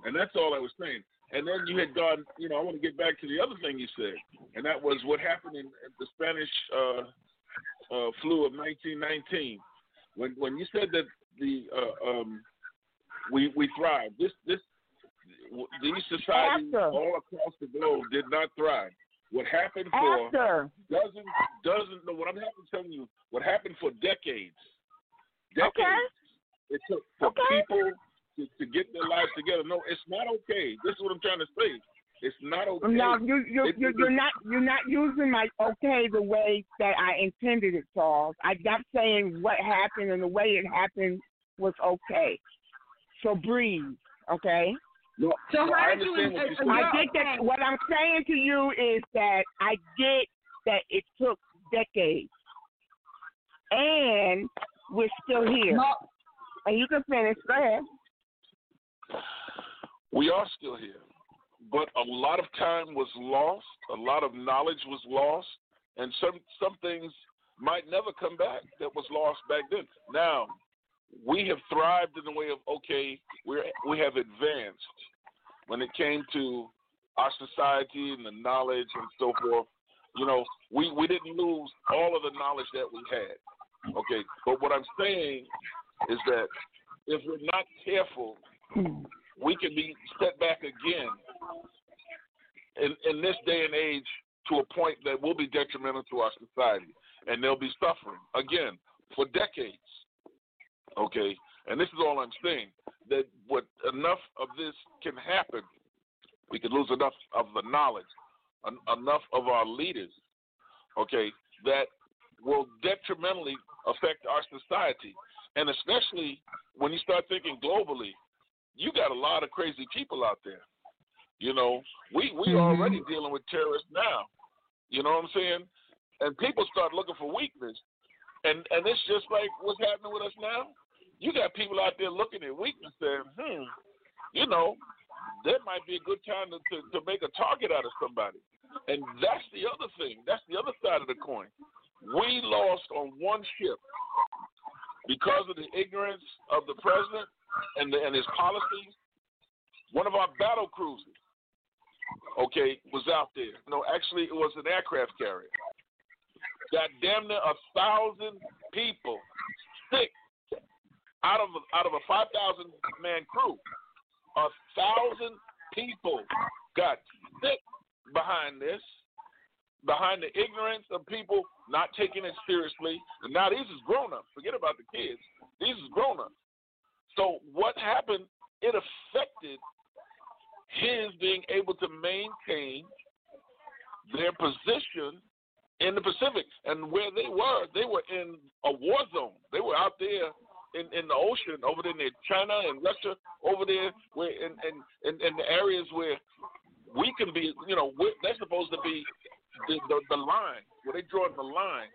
And that's all I was saying. And then you had gone, you know, I want to get back to the other thing you said, and that was what happened in the Spanish uh, uh, flu of 1919. When when you said that the uh, um, we we thrived, this this these societies After. all across the globe did not thrive. What happened for After. doesn't doesn't know what I'm having to tell you. What happened for decades? Decades. Okay. It took for okay. people to, to get their lives together. No, it's not okay. This is what I'm trying to say. It's not okay. No, you you you you're not you're not using my okay the way that I intended it, Charles. I'm not saying what happened and the way it happened was okay. So breathe, okay? No, so no, how I did you? understand uh, I get that. What I'm saying to you is that I get that it took decades, and we're still here. No. And you can finish. Go ahead. We are still here, but a lot of time was lost, a lot of knowledge was lost, and some some things might never come back that was lost back then. Now, we have thrived in the way of okay, we we have advanced when it came to our society and the knowledge and so forth. You know, we we didn't lose all of the knowledge that we had. Okay, but what I'm saying is that if we're not careful Hmm. we can be set back again in, in this day and age to a point that will be detrimental to our society. And they'll be suffering again for decades. Okay? And this is all I'm saying that what enough of this can happen, we could lose enough of the knowledge, en- enough of our leaders, okay, that will detrimentally affect our society. And especially when you start thinking globally, you got a lot of crazy people out there. You know, we we mm-hmm. already dealing with terrorists now. You know what I'm saying? And people start looking for weakness, and and it's just like what's happening with us now. You got people out there looking at weakness, saying, hmm, you know, that might be a good time to, to, to make a target out of somebody. And that's the other thing. That's the other side of the coin. We lost on one ship because of the ignorance of the president and, the, and his policies, one of our battle cruisers, okay, was out there. No, actually, it was an aircraft carrier. Got damn near a thousand people sick out of out of a five thousand man crew. A thousand people got sick behind this, behind the ignorance of people not taking it seriously. And now these is grown ups. Forget about the kids. These is grown ups. So what happened? It affected his being able to maintain their position in the Pacific. And where they were, they were in a war zone. They were out there in, in the ocean, over there in China and Russia, over there where in, in, in, in the areas where we can be, you know, they're supposed to be the, the, the line, where they draw the line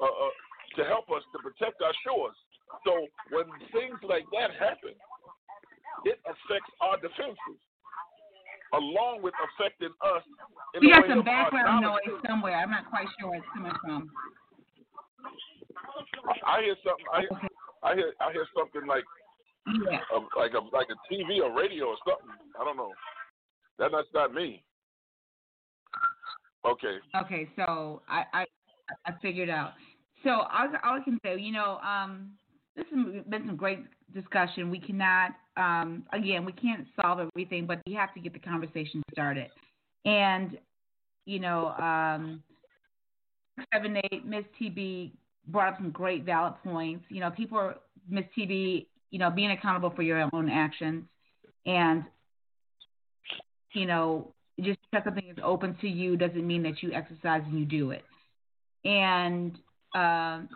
uh, uh, to help us to protect our shores. So when things like that happen, it affects our defenses, along with affecting us. In we got some background noise somewhere. I'm not quite sure where it's coming from. I hear something. I hear, I hear, I hear something like, yeah. a, like a like a TV or radio or something. I don't know. That, that's not me. Okay. Okay, so I I, I figured out. So all, all I can say, you know, um, this has been some great discussion. We cannot, um, again, we can't solve everything, but we have to get the conversation started. And, you know, um, seven eight Miss TB brought up some great valid points. You know, people are Miss TB, you know, being accountable for your own actions, and you know, just because something is open to you doesn't mean that you exercise and you do it. And um,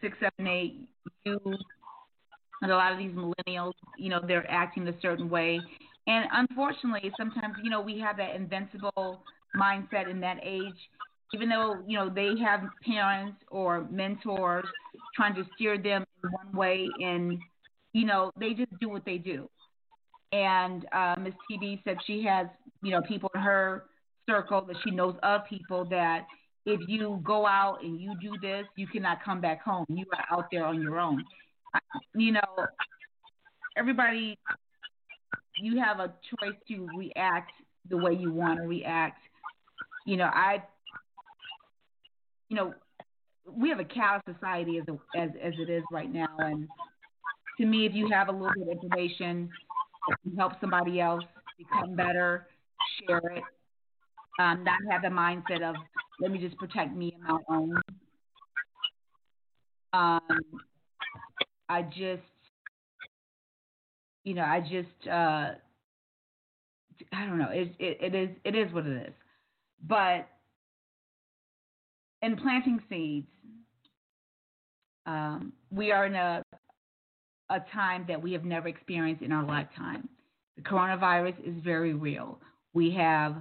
six, seven, eight, you and a lot of these millennials, you know, they're acting a certain way. And unfortunately, sometimes, you know, we have that invincible mindset in that age, even though, you know, they have parents or mentors trying to steer them in one way and, you know, they just do what they do. And uh, Ms. TB said she has, you know, people in her circle that she knows of people that if you go out and you do this, you cannot come back home. You are out there on your own. You know, everybody, you have a choice to react the way you want to react. You know, I, you know, we have a callous society as, a, as as it is right now, and to me, if you have a little bit of information help somebody else become better, share it. Um, not have the mindset of let me just protect me and my own. Um, I just, you know, I just, uh, I don't know. It, it, it is, it is what it is. But in planting seeds, um, we are in a, a time that we have never experienced in our lifetime. The coronavirus is very real. We have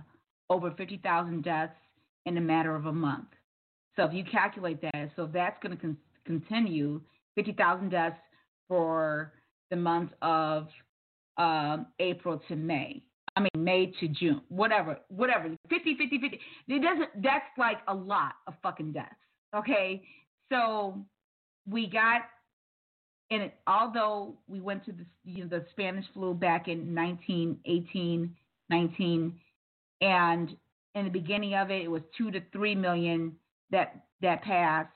over 50,000 deaths in a matter of a month. So if you calculate that, so that's going to con- continue 50,000 deaths for the month of um, April to May. I mean May to June, whatever, whatever. 50, 50, 50. It doesn't. That's like a lot of fucking deaths. Okay, so we got, and although we went to the you know the Spanish flu back in 1918, 19, and in the beginning of it, it was two to three million that that passed.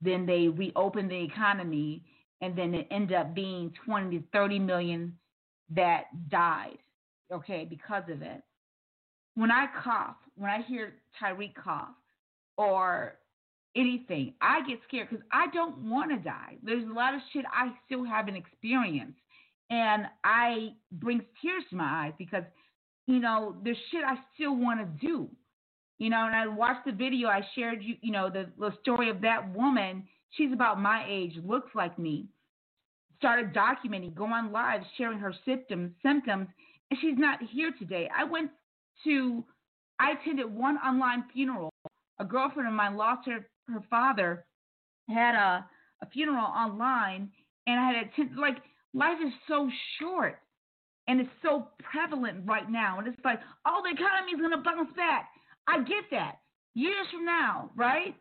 Then they reopened the economy, and then it ended up being 20 to 30 million that died. Okay, because of it. When I cough, when I hear Tariq cough, or anything, I get scared because I don't want to die. There's a lot of shit I still haven't experienced, and I brings tears to my eyes because you know, there's shit I still want to do. You know, and I watched the video I shared you, you know, the, the story of that woman. She's about my age, looks like me. Started documenting, going on live, sharing her symptoms, symptoms, and she's not here today. I went to, I attended one online funeral. A girlfriend of mine lost her her father, had a a funeral online, and I had attended. Like life is so short and it's so prevalent right now. And it's like, oh, the economy is going to bounce back. I get that. Years from now, right?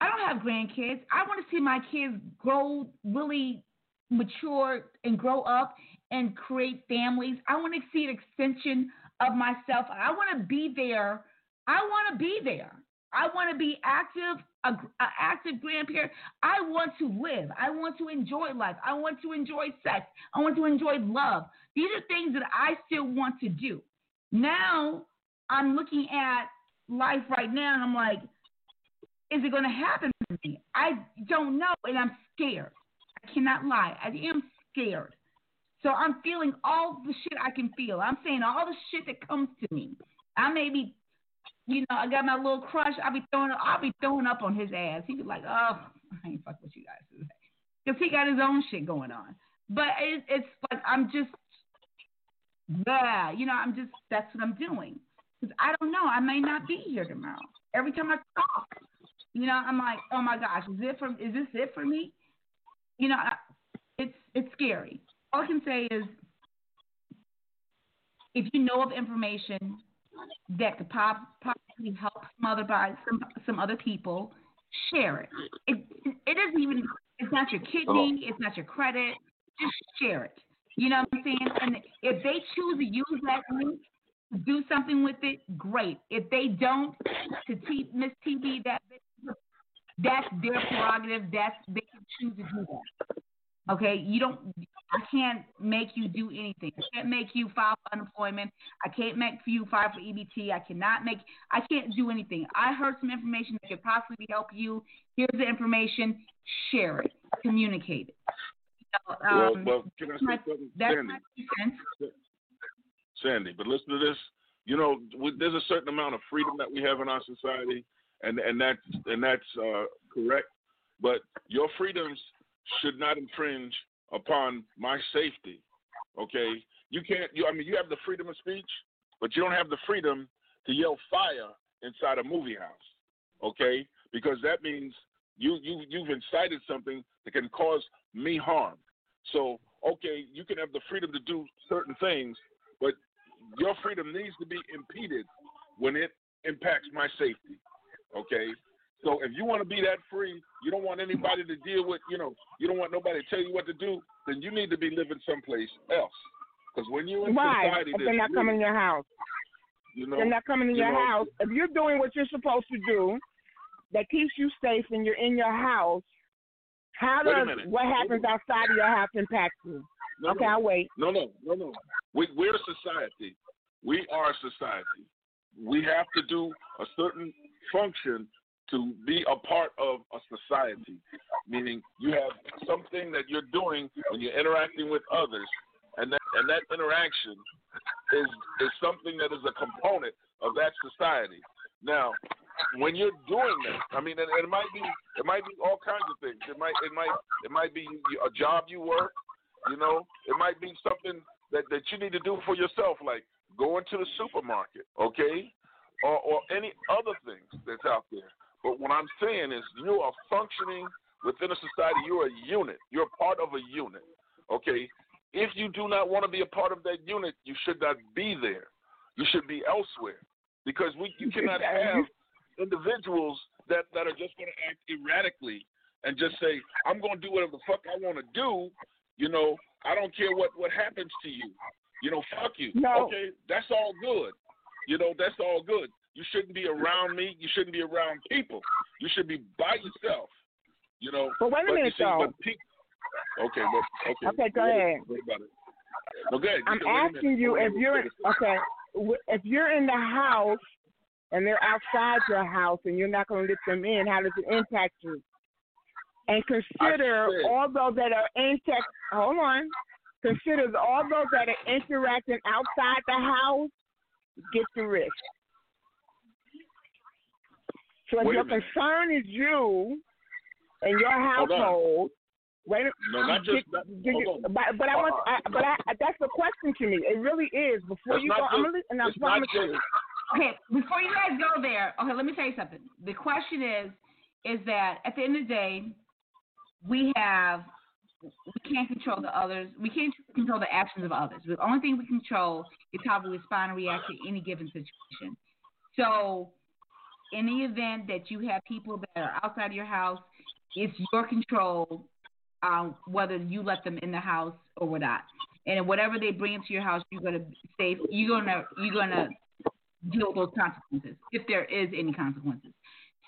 I don't have grandkids. I want to see my kids grow really mature and grow up and create families. I want to see an extension of myself. I want to be there. I want to be there. I want to be active, a, a, active grandparent. I want to live. I want to enjoy life. I want to enjoy sex. I want to enjoy love. These are things that I still want to do. Now I'm looking at life right now and I'm like, is it going to happen for me? I don't know, and I'm scared. I cannot lie. I am scared. So I'm feeling all the shit I can feel. I'm saying all the shit that comes to me. I may be you know, I got my little crush. I'll be throwing, I'll be throwing up on his ass. He'd be like, "Oh, I ain't fuck with you guys today," because he got his own shit going on. But it, it's like I'm just, yeah, you know, I'm just that's what I'm doing because I don't know. I may not be here tomorrow. Every time I talk, you know, I'm like, oh my gosh, is it for? Is this it for me? you know, it's it's scary. All I can say is, if you know of information that could pop, possibly help some other by some some other people, share it. It it isn't even. It's not your kidney. Oh. It's not your credit. Just share it. You know what I'm saying? And if they choose to use that link do something with it, great. If they don't, to T, Miss TB, that that's their prerogative. That's they can choose to do that. Okay, you don't. I can't make you do anything. I can't make you file for unemployment. I can't make you file for EBT. I cannot make. I can't do anything. I heard some information that could possibly help you. Here's the information. Share it. Communicate it. You know, um, well, well, can I say something, Sandy? Sandy, but listen to this. You know, there's a certain amount of freedom that we have in our society, and and that's and that's uh, correct. But your freedoms should not infringe upon my safety. Okay, you can't. You, I mean, you have the freedom of speech, but you don't have the freedom to yell fire inside a movie house. Okay, because that means you you you've incited something that can cause me harm. So okay, you can have the freedom to do certain things, but your freedom needs to be impeded when it impacts my safety. Okay, so if you want to be that free, you don't want anybody to deal with, you know, you don't want nobody to tell you what to do, then you need to be living someplace else. Because when you're in right. society, if they're not coming in your house, you know, they're not coming in you your know, house. If you're doing what you're supposed to do, that keeps you safe, and you're in your house, how does what happens outside of your house impact you? No, okay, no. I'll wait. No, no, no, no. We, we're a society. We are a society. We have to do a certain function to be a part of a society, meaning you have something that you're doing when you're interacting with others, and that and that interaction is is something that is a component of that society. Now, when you're doing that, I mean, and, it might be it might be all kinds of things. It might it might it might be a job you work. You know, it might be something that that you need to do for yourself, like going to the supermarket, okay, or or any other things that's out there. But what I'm saying is you are functioning within a society. You're a unit. You're part of a unit. Okay? If you do not want to be a part of that unit, you should not be there. You should be elsewhere. Because we you cannot have individuals that, that are just going to act erratically and just say, I'm going to do whatever the fuck I want to do. You know, I don't care what, what happens to you. You know, fuck you. No. Okay, that's all good. You know, that's all good. You shouldn't be around me. You shouldn't be around people. You should be by yourself. You know. But wait a but minute, see, though. Pe- okay, but, okay. Okay, go ahead. What about it? Okay. I'm asking you if you're okay. If you're in the house and they're outside your house and you're not going to let them in, how does it impact you? And consider all those that are in intact. Hold on. Consider all those that are interacting outside the house get the risk. So if your concern is you and your household, wait. No, not just. Get, get, but, but I want. I, but I, that's the question to me. It really is. Before it's you go, just, I'm gonna, and I promise you. Okay, before you guys go there, okay, let me tell you something. The question is, is that at the end of the day, we have we can't control the others. We can't control the actions of others. The only thing we control is how we respond and react to any given situation. So in the event that you have people that are outside of your house, it's your control um, whether you let them in the house or not. And whatever they bring into your house, you're gonna stay. You're gonna you're gonna deal with those consequences if there is any consequences.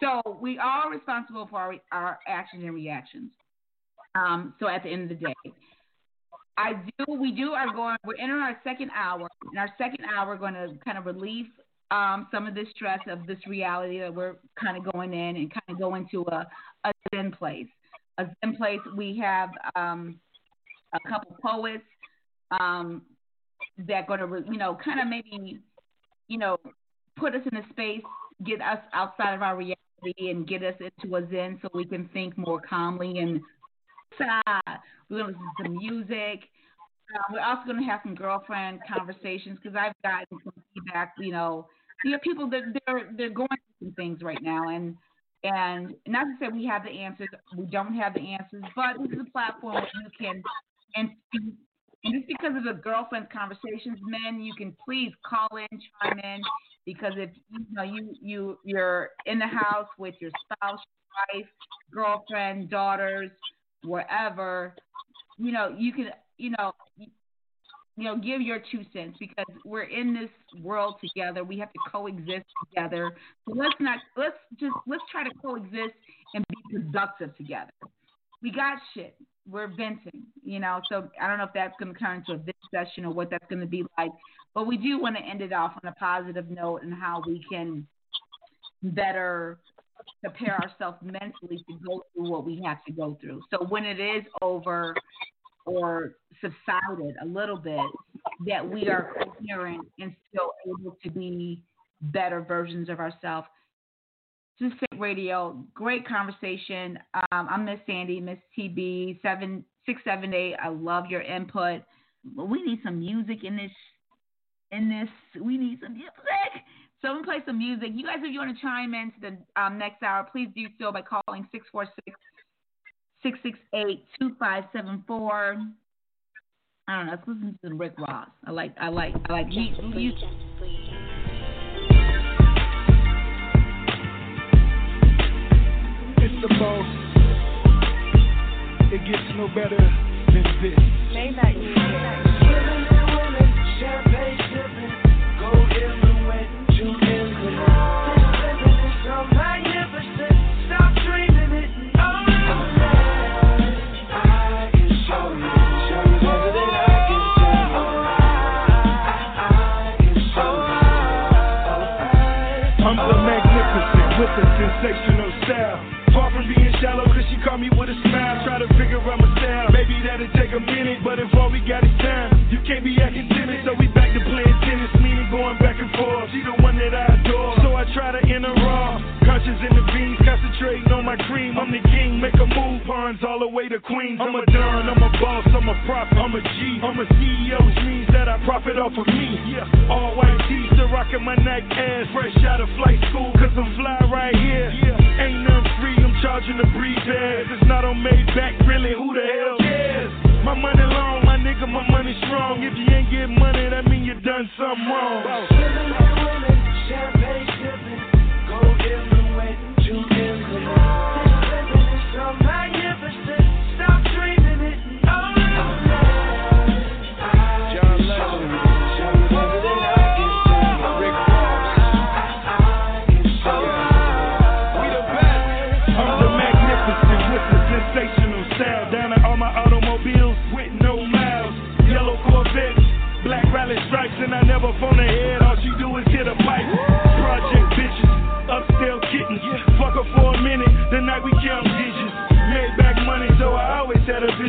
So we are responsible for our, our actions and reactions. Um, so at the end of the day, I do. We do are going. We're entering our second hour. In our second hour, we're going to kind of relieve um, some of the stress of this reality that we're kind of going in and kind of go into a, a Zen place. A Zen place, we have um, a couple poets um, that going to, you know, kind of maybe, you know, put us in a space, get us outside of our reality and get us into a Zen so we can think more calmly and We're going to listen to some music. Uh, we're also going to have some girlfriend conversations because I've gotten some feedback, you know, you know, people that they're they're going through some things right now, and And not to say we have the answers, we don't have the answers, but this is a platform where you can and and just because of the girlfriend conversations, men, you can please call in, chime in, because if you know you you you're in the house with your spouse, wife, girlfriend, daughters, wherever, you know you can you know you know give your two cents because we're in this world together. We have to coexist together. So let's not let's just let's try to coexist and be productive together. We got shit we're venting, you know. So I don't know if that's going to turn into a vent session or what that's going to be like, but we do want to end it off on a positive note and how we can better prepare ourselves mentally to go through what we have to go through. So when it is over or subsided a little bit, that we are coherent and still able to be better versions of ourselves. Just Radio, great conversation. Um, I'm Miss Sandy, Miss TB, seven six seven eight. I love your input. We need some music in this. In this, we need some music. So I'm gonna play some music. You guys, if you want to chime in to the um, next hour, please do so by calling 646 668 2574. I don't know. Let's listen to Rick Ross. I like, I like, I like. He, he, the most. It gets no better than this. Maybach champagne the sensational style shallow cause she caught me with a smile. Try to figure out my style. Maybe that'll take a minute, but if all we got is time, you can't be acting timid. So we back to playing tennis, meaning going back and forth. She the one that I adore. So I try to enter raw. Conscious in the beans, concentrating on my cream. I'm the king, make a move, pawns all the way to queens. I'm a don, I'm a a prophet, I'm a G. I'm a CEO, which means that I profit off of me. Yeah, all white tees, still rocking my neck ass. Fresh out of flight school, cause I'm fly right here. Yeah, ain't nothing free I'm charging the breeze pads. It's not on Maybach, really, who the hell cares? My money long, my nigga, my money strong. If you ain't get money, that mean you done something wrong.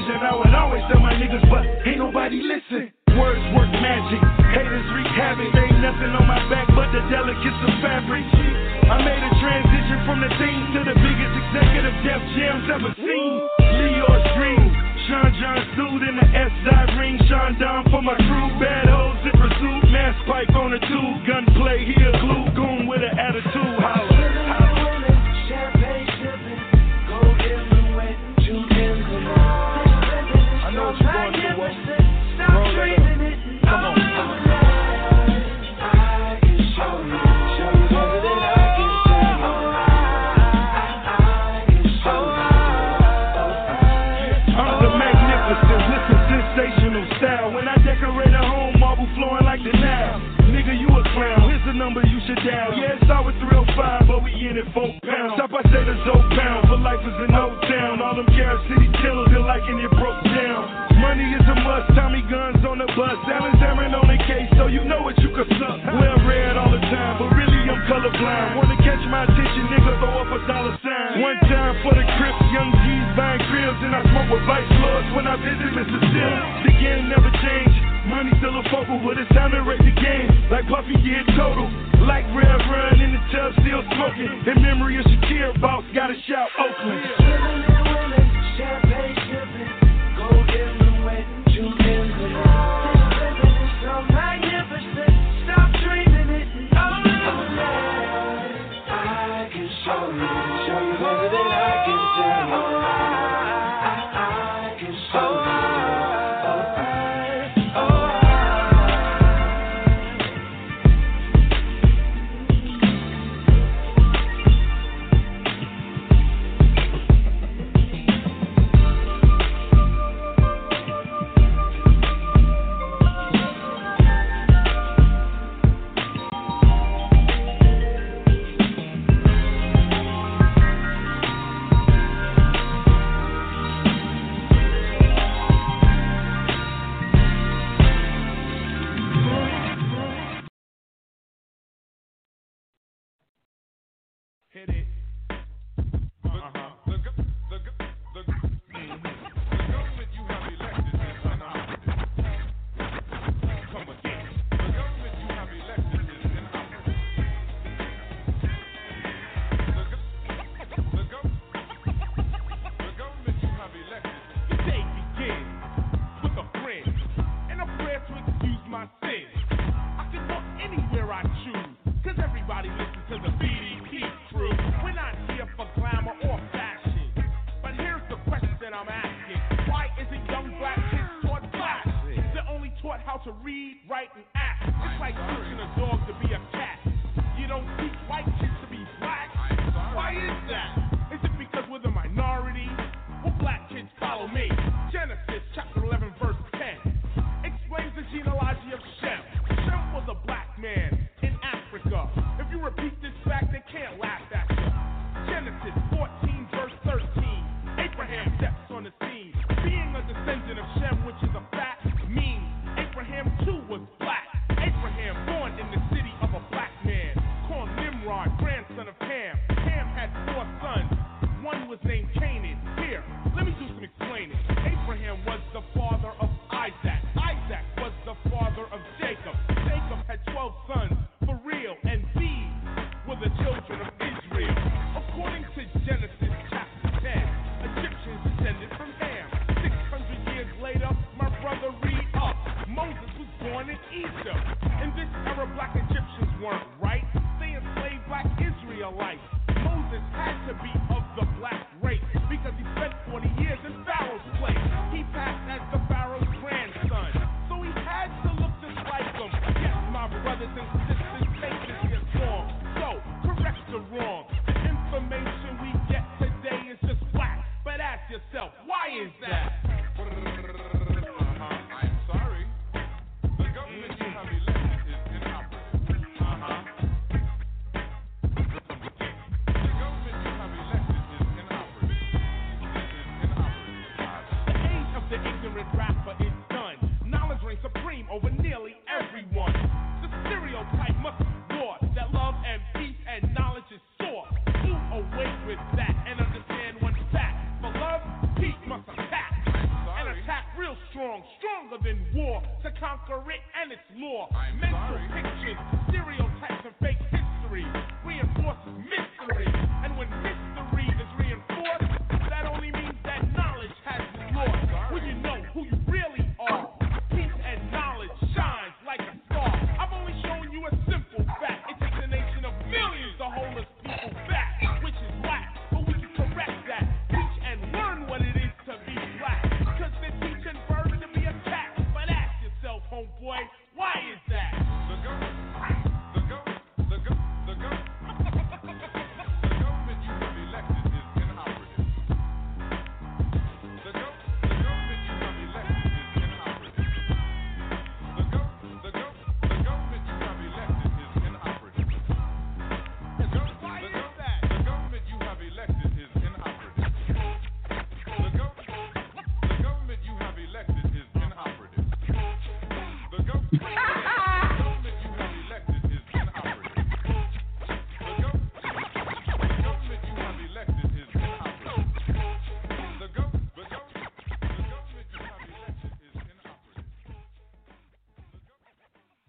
Had a vision. I would always tell my niggas, but ain't nobody listen. Words work magic, haters wreak havoc. ain't nothing on my back but the delicates of fabric. I made a transition from the team to the biggest executive Def Jam's ever seen. Leo's dream. Sean John suit in the S ring. Sean Don for my I smoke with vice lords when I visit Mississippi. The game never changed. Money still a focal, but it's time to rate the game. Like Puffy did total. Like Rev Run in the tub, still smoking. In memory of Hit it.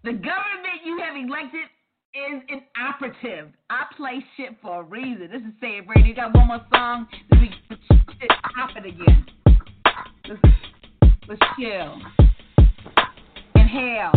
The government you have elected is an operative. I play shit for a reason. This is Say Brady. You got one more song, then we get shit popping again. Let's, let's chill. Inhale.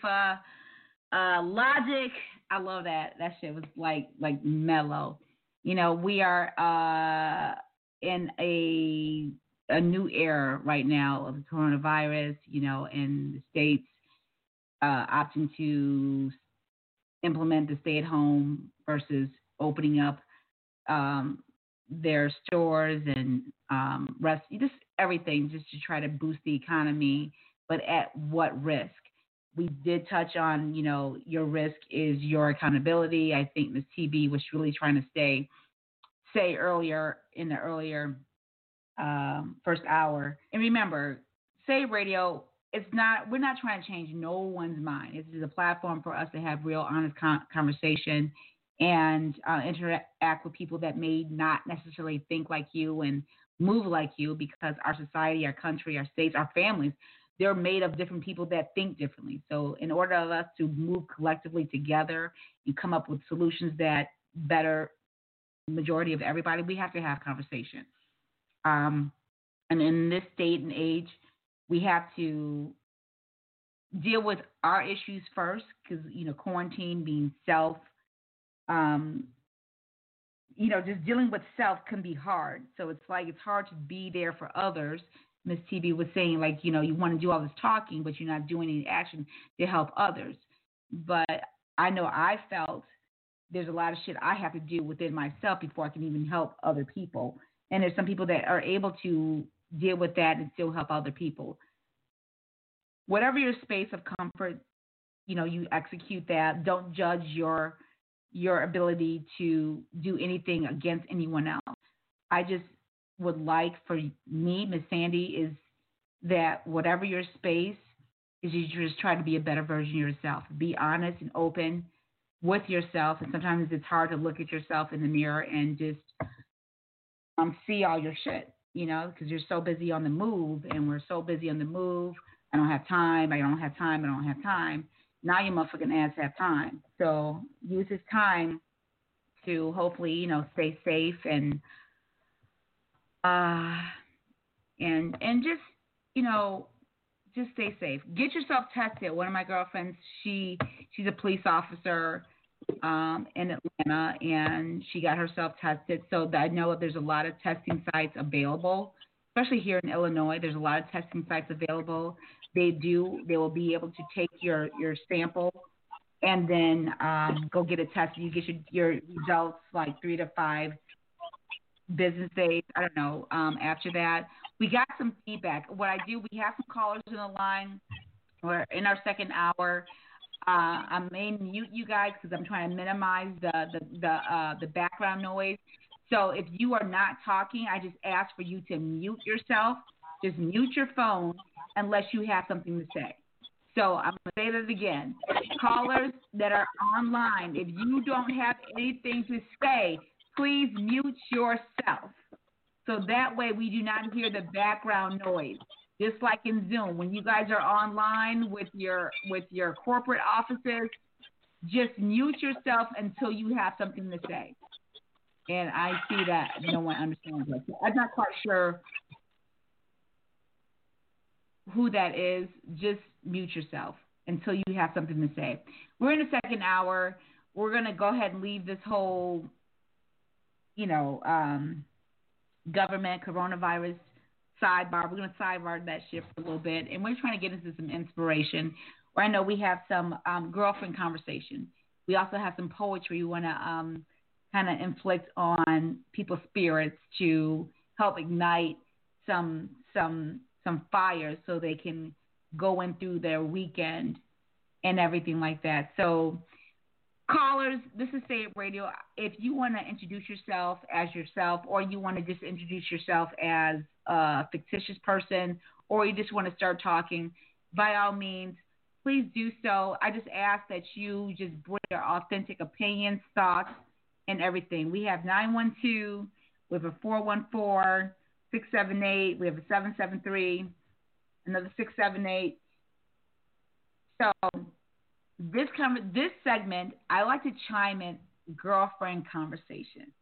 Khalifa. Uh, Logic. I love that. That shit was like like mellow. You know, we are uh, in a a new era right now of the coronavirus. You know, and the states uh, opting to implement the stay at home versus opening up um, their stores and um, rest, just everything, just to try to boost the economy, but at what risk? We did touch on, you know, your risk is your accountability. I think Ms. TB was really trying to stay, say earlier in the earlier um, first hour. And remember, say radio. It's not. We're not trying to change no one's mind. This is a platform for us to have real, honest con- conversation and uh, interact with people that may not necessarily think like you and move like you because our society, our country, our states, our families, they're made of different people that think differently. So, in order for us to move collectively together and come up with solutions that better majority of everybody, we have to have conversation. Um, and in this state and age, we have to deal with our issues first because you know quarantine being self um, you know, just dealing with self can be hard. So it's like it's hard to be there for others. Miss TB was saying, like, you know, you want to do all this talking, but you're not doing any action to help others. But I know I felt there's a lot of shit I have to do within myself before I can even help other people. And there's some people that are able to deal with that and still help other people. Whatever your space of comfort, you know, you execute that. Don't judge your your ability to do anything against anyone else. I just would like for me, Miss Sandy, is that whatever your space is, you just try to be a better version of yourself. Be honest and open with yourself. And sometimes it's hard to look at yourself in the mirror and just um, see all your shit, you know, because you're so busy on the move, and we're so busy on the move. I don't have time. I don't have time. I don't have time. Now your motherfucking ass have time. So use this time to hopefully, you know, stay safe and uh and and just, you know, just stay safe. Get yourself tested. One of my girlfriends, she she's a police officer um, in Atlanta, and she got herself tested. So I know that there's a lot of testing sites available, especially here in Illinois. There's a lot of testing sites available. They do. They will be able to take your your sample and then um, go get it tested. You get your, your results like three to five business days. I don't know. Um, after that, we got some feedback. What I do, we have some callers in the line. We're in our second hour. Uh, I may mute you guys because I'm trying to minimize the the the, uh, the background noise. So if you are not talking, I just ask for you to mute yourself. Just mute your phone unless you have something to say. So I'm going to say that again. Callers that are online, if you don't have anything to say, please mute yourself. So that way we do not hear the background noise. Just like in Zoom, when you guys are online with your with your corporate offices, just mute yourself until you have something to say. And I see that no one understands that. I'm not quite sure who that is. Just mute yourself until you have something to say. We're in the second hour. We're gonna go ahead and leave this whole, you know, um, government coronavirus sidebar. We're gonna sidebar that shit for a little bit, and we're trying to get into some inspiration. Where I know we have some um, girlfriend conversation. We also have some poetry we want to um, kind of inflict on people's spirits to help ignite some some some fires so they can go in through their weekend and everything like that. So callers, this is Say Radio. If you want to introduce yourself as yourself, or you want to just introduce yourself as a fictitious person, or you just want to start talking, by all means, please do so. I just ask that you just bring your authentic opinions, thoughts, and everything. We have 912, we have a 414, 678, we have a 773, another 678. So this com- this segment, I like to chime in girlfriend conversation.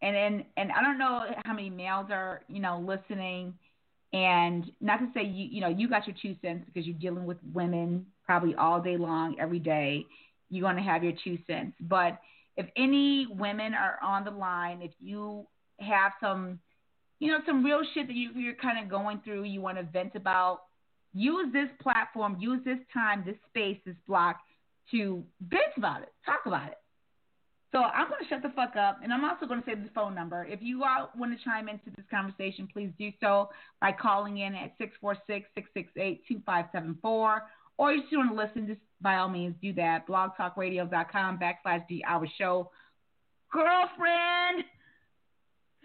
And and and I don't know how many males are, you know, listening and not to say you you know, you got your two cents because you're dealing with women probably all day long, every day. You're gonna have your two cents. But if any women are on the line, if you have some you know, some real shit that you, you're kind of going through, you want to vent about, use this platform, use this time, this space, this block to bitch about it, talk about it. So I'm going to shut the fuck up, and I'm also going to say the phone number. If you all want to chime into this conversation, please do so by calling in at 646-668-2574. Or you just want to listen, just by all means do that. blogtalkradio.com backslash the hour show. Girlfriend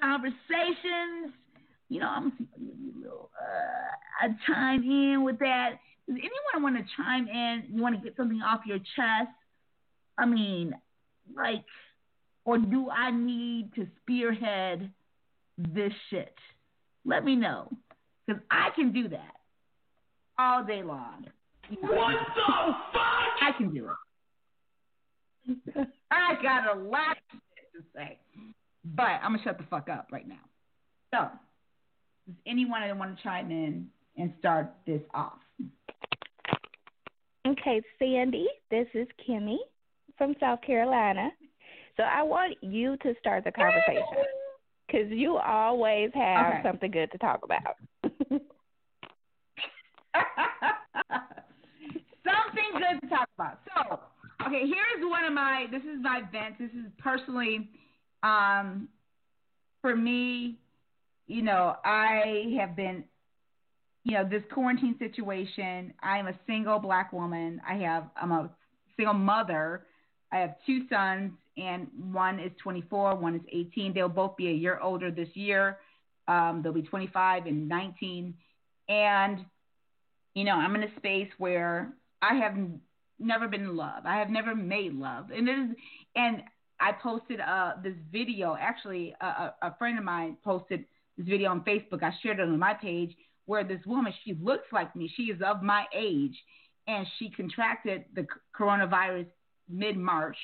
conversations you know, I'm you a little uh, I chime in with that. Does anyone want to chime in? You want to get something off your chest? I mean, like, or do I need to spearhead this shit? Let me know, because I can do that all day long. What the fuck? I can do it. *laughs* I got a lot to say, but I'm gonna shut the fuck up right now. So. Does anyone want to chime in and start this off? Okay, Sandy, this is Kimmy from South Carolina. So I want you to start the conversation because you always have okay. something good to talk about. *laughs* something good to talk about. So, okay, here's one of my. This is my vent. This is personally, um, for me, you know, I have been, you know, this quarantine situation. I am a single black woman. I have, I'm a single mother. I have two sons, and one is 24, one is 18. They'll both be a year older this year. Um, they'll be 25 and 19. And, you know, I'm in a space where I have never been in love. I have never made love. And it is, and I posted uh, this video. Actually, a, a friend of mine posted this video on Facebook. I shared it on my page where this woman, she looks like me, she is of my age, and she contracted the coronavirus mid March,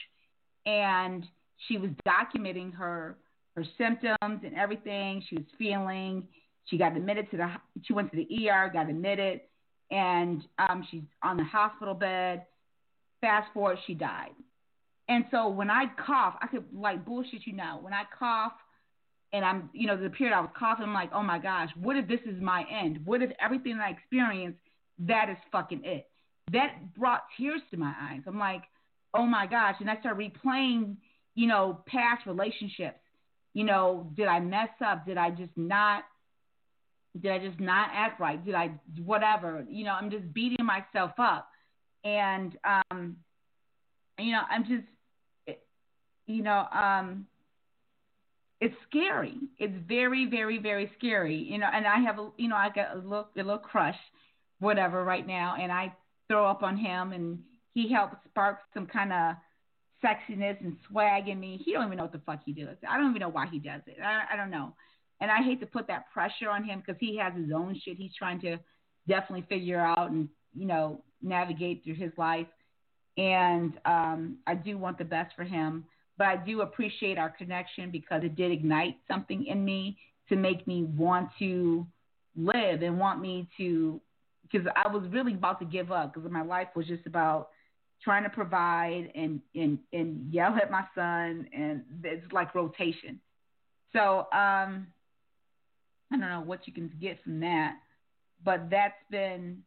and she was documenting her her symptoms and everything she was feeling. She got admitted to the she went to the ER, got admitted, and um, she's on the hospital bed. Fast forward, she died. And so when I cough, I could like bullshit you now. When I cough, and I'm, you know, the period I was coughing, I'm like, oh my gosh, what if this is my end? What if everything I experience, that is fucking it? That brought tears to my eyes. I'm like, oh my gosh. And I started replaying, you know, past relationships. You know, did I mess up? Did I just not did I just not act right? Did I whatever? You know, I'm just beating myself up. And um you know, I'm just you know, um it's scary. It's very, very, very scary. You know, and I have a you know, I got a little a little crush, whatever, right now, and I throw up on him and he helps spark some kind of sexiness and swag in me. He don't even know what the fuck he does. I don't even know why he does it. I, I don't know. And I hate to put that pressure on him because he has his own shit he's trying to definitely figure out and you know navigate through his life. And um, I do want the best for him, but I do appreciate our connection because it did ignite something in me to make me want to live and want me to because I was really about to give up because my life was just about trying to provide and and and yell at my son and it's like rotation. So um I don't know what you can get from that, but that's been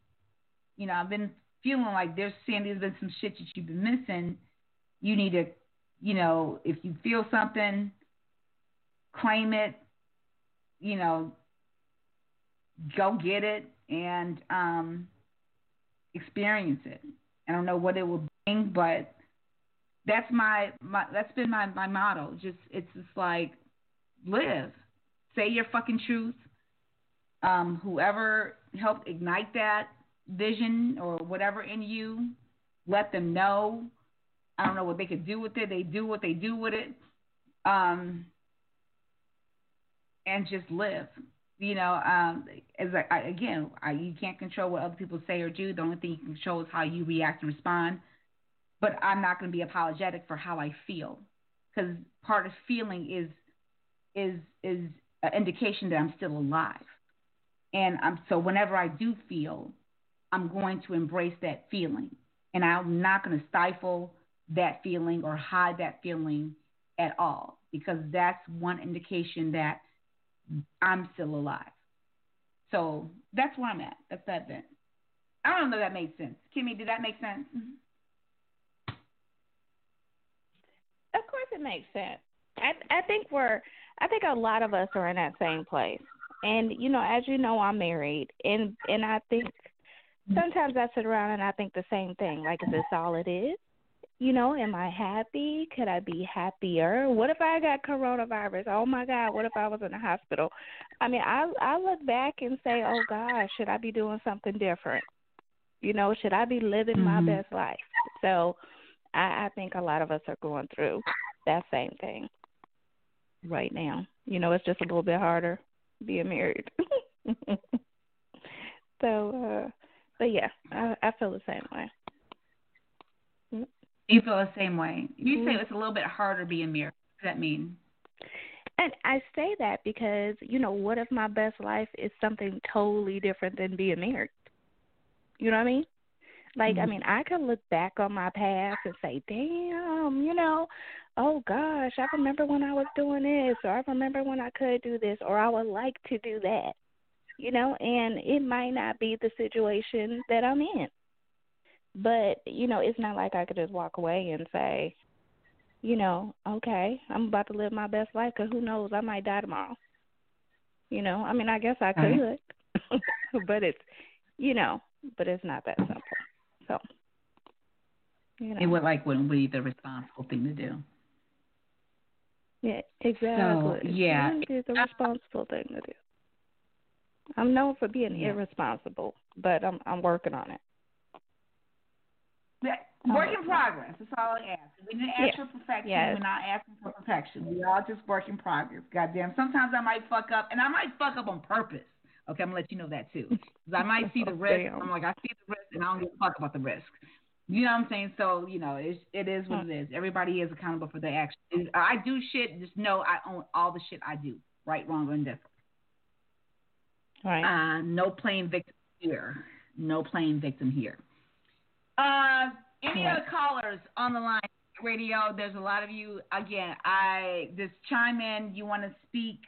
you know, I've been feeling like there's Sandy, there's been some shit that you've been missing. You need to, you know, if you feel something, claim it, you know, go get it and um experience it. I don't know what it will bring, but that's my, my that's been my, my motto. Just it's just like live. Say your fucking truth. Um, whoever helped ignite that vision or whatever in you, let them know. I don't know what they could do with it. They do what they do with it. Um, and just live you know, um, as I, I, again, I, you can't control what other people say or do. The only thing you can control is how you react and respond. But I'm not going to be apologetic for how I feel, because part of feeling is is is an indication that I'm still alive. And I'm so whenever I do feel, I'm going to embrace that feeling, and I'm not going to stifle that feeling or hide that feeling at all, because that's one indication that I'm still alive. So that's where I'm at. That's that event. I don't know if that made sense. Kimmy, did that make sense? Mm-hmm. Of course it makes sense. I I think we're I think a lot of us are in that same place. And you know, as you know, I'm married and and I think sometimes I sit around and I think the same thing. Like, is this all it is? You know, am I happy? Could I be happier? What if I got coronavirus? Oh my God, what if I was in the hospital? I mean, I I look back and say, oh God, should I be doing something different? You know, should I be living mm-hmm. my best life? So, I I think a lot of us are going through that same thing right now. You know, it's just a little bit harder being married. *laughs* so, uh but yeah, I I feel the same way. You feel the same way. You mm-hmm. say it's a little bit harder being married. What does that mean? And I say that because, you know, what if my best life is something totally different than being married? You know what I mean? Like, mm-hmm. I mean, I could look back on my past and say, damn, you know, oh gosh, I remember when I was doing this, or I remember when I could do this, or I would like to do that, you know, and it might not be the situation that I'm in. But, you know, it's not like I could just walk away and say, you know, okay, I'm about to live my best life because who knows, I might die tomorrow. You know, I mean, I guess I could, *laughs* but it's, you know, but it's not that simple. So, you know. It would like wouldn't be the responsible thing to do. Yeah, exactly. So, yeah, it's the responsible thing to do. I'm known for being yeah. irresponsible, but I'm I'm working on it. Work in progress. That's all I ask. We didn't ask for perfection. Yes. We're not asking for perfection. We all just work in progress. Goddamn. Sometimes I might fuck up, and I might fuck up on purpose. Okay, I'm gonna let you know that too. Because I might see the *laughs* risk. Damn. I'm like, I see the risk, and I don't give a fuck about the risk. You know what I'm saying? So you know, it's, it is what it is. Everybody is accountable for their actions. I do shit. Just know I own all the shit I do, right, wrong, or indifferent. Right. Uh, no playing victim here. No playing victim here. Uh, any Yeah. other callers on the line? Radio. There's a lot of you. Again, I just chime in. You want to speak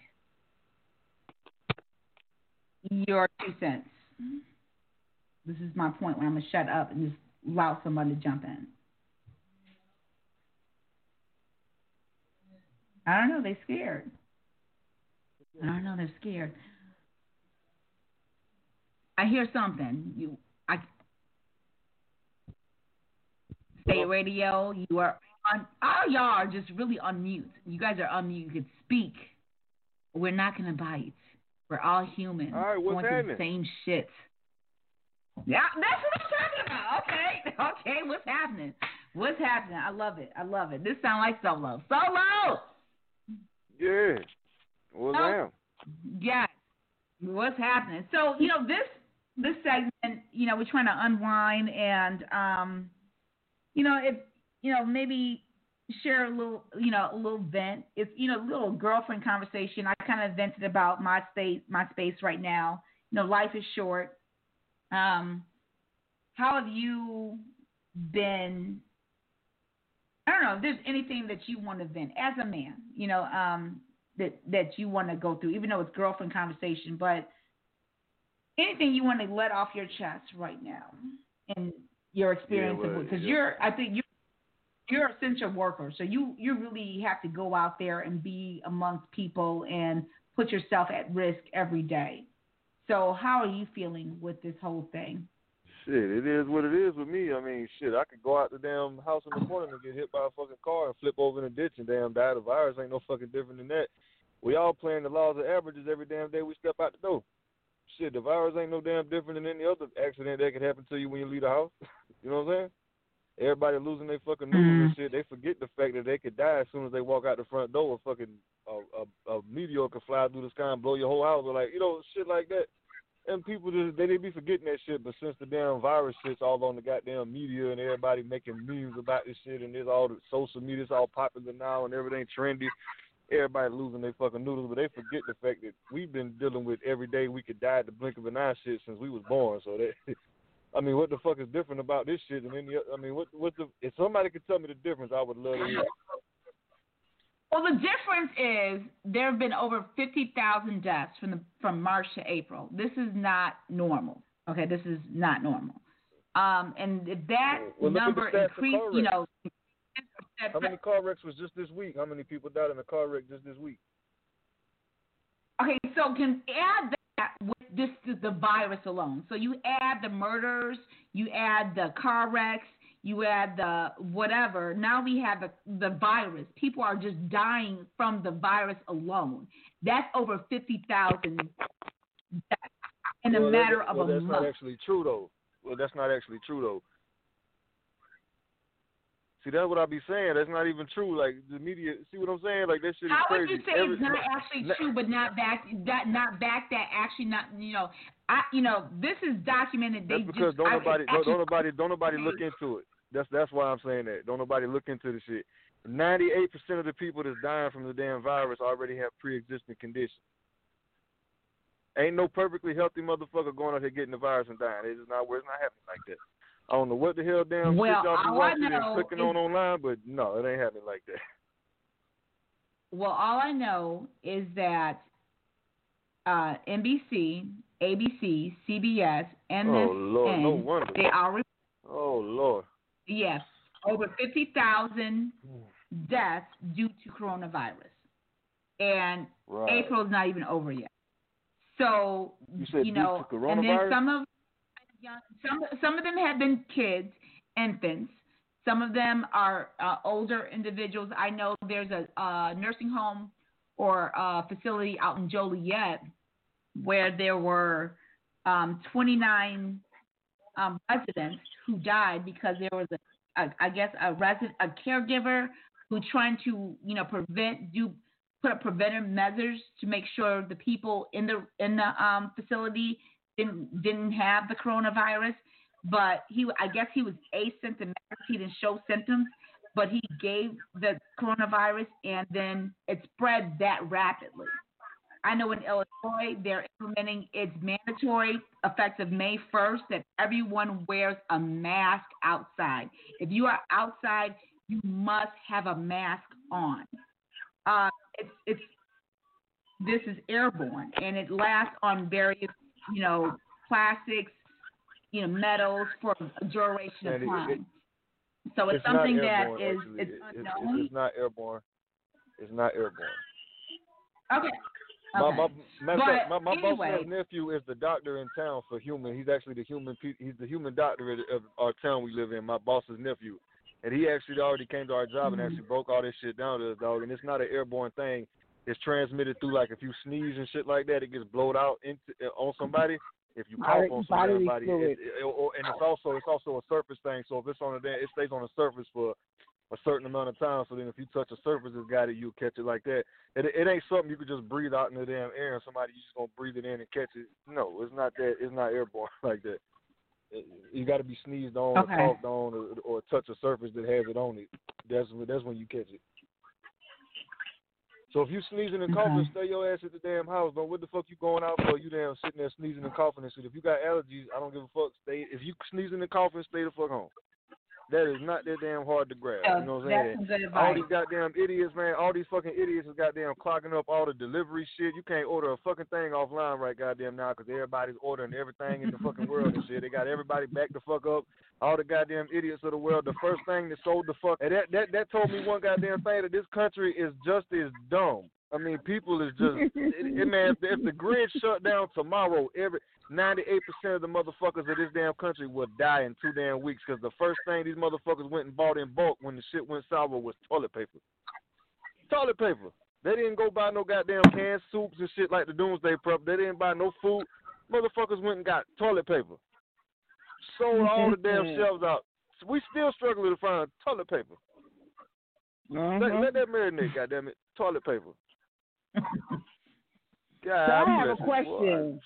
your two cents. This is my point where I'm gonna shut up and just allow somebody to jump in. I don't know. They're scared. I don't know. They're scared. I hear something. You, I. State radio. You are on. Oh, y'all are just really on mute. You guys are on mute. You could speak. We're not gonna bite. We're all human. All right, what's going the happening? same shit. Yeah, that's what I'm talking about. Okay, *laughs* okay. What's happening? What's happening? I love it. I love it. This sounds like solo. Solo. Yeah. Well, Oh. damn. Yes. What's happening? So, you know, this this segment, you know, we're trying to unwind and um you know, if you know, maybe share a little, you know, a little vent. It's you know, a little girlfriend conversation. I kind of vented about my state, my space right now. You know, life is short. Um, how have you been? I don't know if there's anything that you want to vent as a man. You know, um, that that you want to go through, even though it's girlfriend conversation, but anything you want to let off your chest right now and your experience well, of because yeah. you're I think you're you're essential worker, so you you really have to go out there and be amongst people and put yourself at risk every day. So how are you feeling with this whole thing? Shit, it is what it is with me. I mean, shit, I could go out the damn house in the morning and get hit by a fucking car and flip over in a ditch and damn die. The virus ain't no fucking different than that. We all playing the laws of averages every damn day we step out the door. Shit, the virus ain't no damn different than any other accident that could happen to you when you leave the house. *laughs* you know what I'm saying? Everybody losing their fucking noodles and mm. shit. They forget the fact that they could die as soon as they walk out the front door. A fucking a, a, a meteor could fly through the sky and blow your whole house, or like you know shit like that. And people just they, they be forgetting that shit. But since the damn virus shit's all on the goddamn media and everybody making memes about this shit and it's all the social media's all popular now and everything trendy. Everybody losing their fucking noodles, but they forget the fact that we've been dealing with every day we could die at the blink of an eye shit since we was born. So that, *laughs* I mean, what the fuck is different about this shit than any? oth- I mean, what what the? If somebody could tell me the difference, I would love to hear. it. Well, the difference is there have been over 50,000 deaths from the from March to April. This is not normal. Okay, this is not normal. Um, and that Well, look at the number increased, you know, How many car wrecks was just this week? How many people died in a car wreck just this week? Okay, so can add that with this the virus alone. So you add the murders, you add the car wrecks, you add the whatever. Now we have the the virus. People are just dying from the virus alone. That's over fifty thousand in a Well, matter of well, a that's month. not actually true though. Well, that's not actually true though. See, that's what I be saying. That's not even true. Like the media, see what I'm saying? Like that shit is How crazy. would you say Every- it's not actually not- true, but not back that not back that actually not you know I you know this is documented. They That's because just don't I- nobody, it's don't, don't nobody, don't nobody look into it. That's that's why I'm saying that. Don't nobody look into the shit. Ninety-eight percent of the people that's dying from the damn virus already have pre-existing conditions. Ain't no perfectly healthy motherfucker going out here getting the virus and dying. It's just not. It's not happening like that. I don't know what the hell damn Well, shit y'all be all watching and clicking is- on online, but no, it ain't happening like that. Well, all I know is that uh, NBC, ABC, CBS, and Oh, Lord, no wonder. they already Oh Lord. yes over fifty thousand deaths due to coronavirus, and Right. April's not even over yet. So You due know, and then some of young, some some of them have been kids, infants. Some of them are uh, older individuals. I know there's a uh, nursing home or a facility out in Joliet where there were um, 29 um, residents who died because there was a, a I guess a resident, a caregiver who trying to you know prevent do put up preventive measures to make sure the people in the in the um, facility didn't didn't have the coronavirus. But he, I guess, he was asymptomatic. He didn't show symptoms, but he gave the coronavirus, and then it spread that rapidly. I know in Illinois they're implementing it's mandatory effective May 1st that everyone wears a mask outside. If you are outside, you must have a mask on. Uh, it's it's this is airborne and it lasts on various you know plastics, you know metals for a duration of And it- time. it- so it's, it's something that is it's It- unknown. it's not airborne. It's not airborne. okay. My, Okay. my, of fact, my, my boss anyway. nephew is the doctor in town for human. He's actually the human. He's the human doctor of, of our town we live in. My boss's nephew, and he actually already came to our job and Mhm. actually broke all this shit down to us, dog. And it's not an airborne thing. It's transmitted through like if you sneeze and shit like that, it gets blowed out into uh, on somebody. If you cough on somebody, it, it, or, and it's also it's also a surface thing. So if it's on the it stays on the surface for a certain amount of time. So then if you touch a surface it's got it, you catch it like that. It, it ain't something you could just breathe out in the damn air and somebody you just gonna breathe it in and catch it. No, it's not that. It's not airborne *laughs* like that. It- you got to be sneezed on Okay. or coughed on or, or touch a surface that has it on it. That's when that's when you catch it. So if you sneezing and coughing, Okay. stay your ass at the damn house. Don't what the fuck you going out for? You damn sitting there sneezing and coughing and shit. If you got allergies, I don't give a fuck. Stay. If you sneezing and coughing, stay the fuck home. That is not that damn hard to grab. You know what I'm saying? All these goddamn idiots, man. All these fucking idiots is goddamn clogging up all the delivery shit. You can't order a fucking thing offline right goddamn now because everybody's ordering everything in the fucking world and shit. They got everybody back the fuck up. All the goddamn idiots of the world. The first thing that sold the fuck and that that that told me one goddamn thing that this country is just as dumb. I mean, people is just it, it, man. If, if the grid shut down tomorrow, every ninety-eight percent of the motherfuckers of this damn country will die in two damn weeks because the first thing these motherfuckers went and bought in bulk when the shit went sour was toilet paper. Toilet paper. They didn't go buy no goddamn canned soups and shit like the Doomsday Prep. They didn't buy no food. Motherfuckers went and got toilet paper. Sold all the damn shelves out. We still struggling to find toilet paper. Let, Mhm. let that marinate, goddamn it. Toilet paper. *laughs* So I have a bless you, boy. question.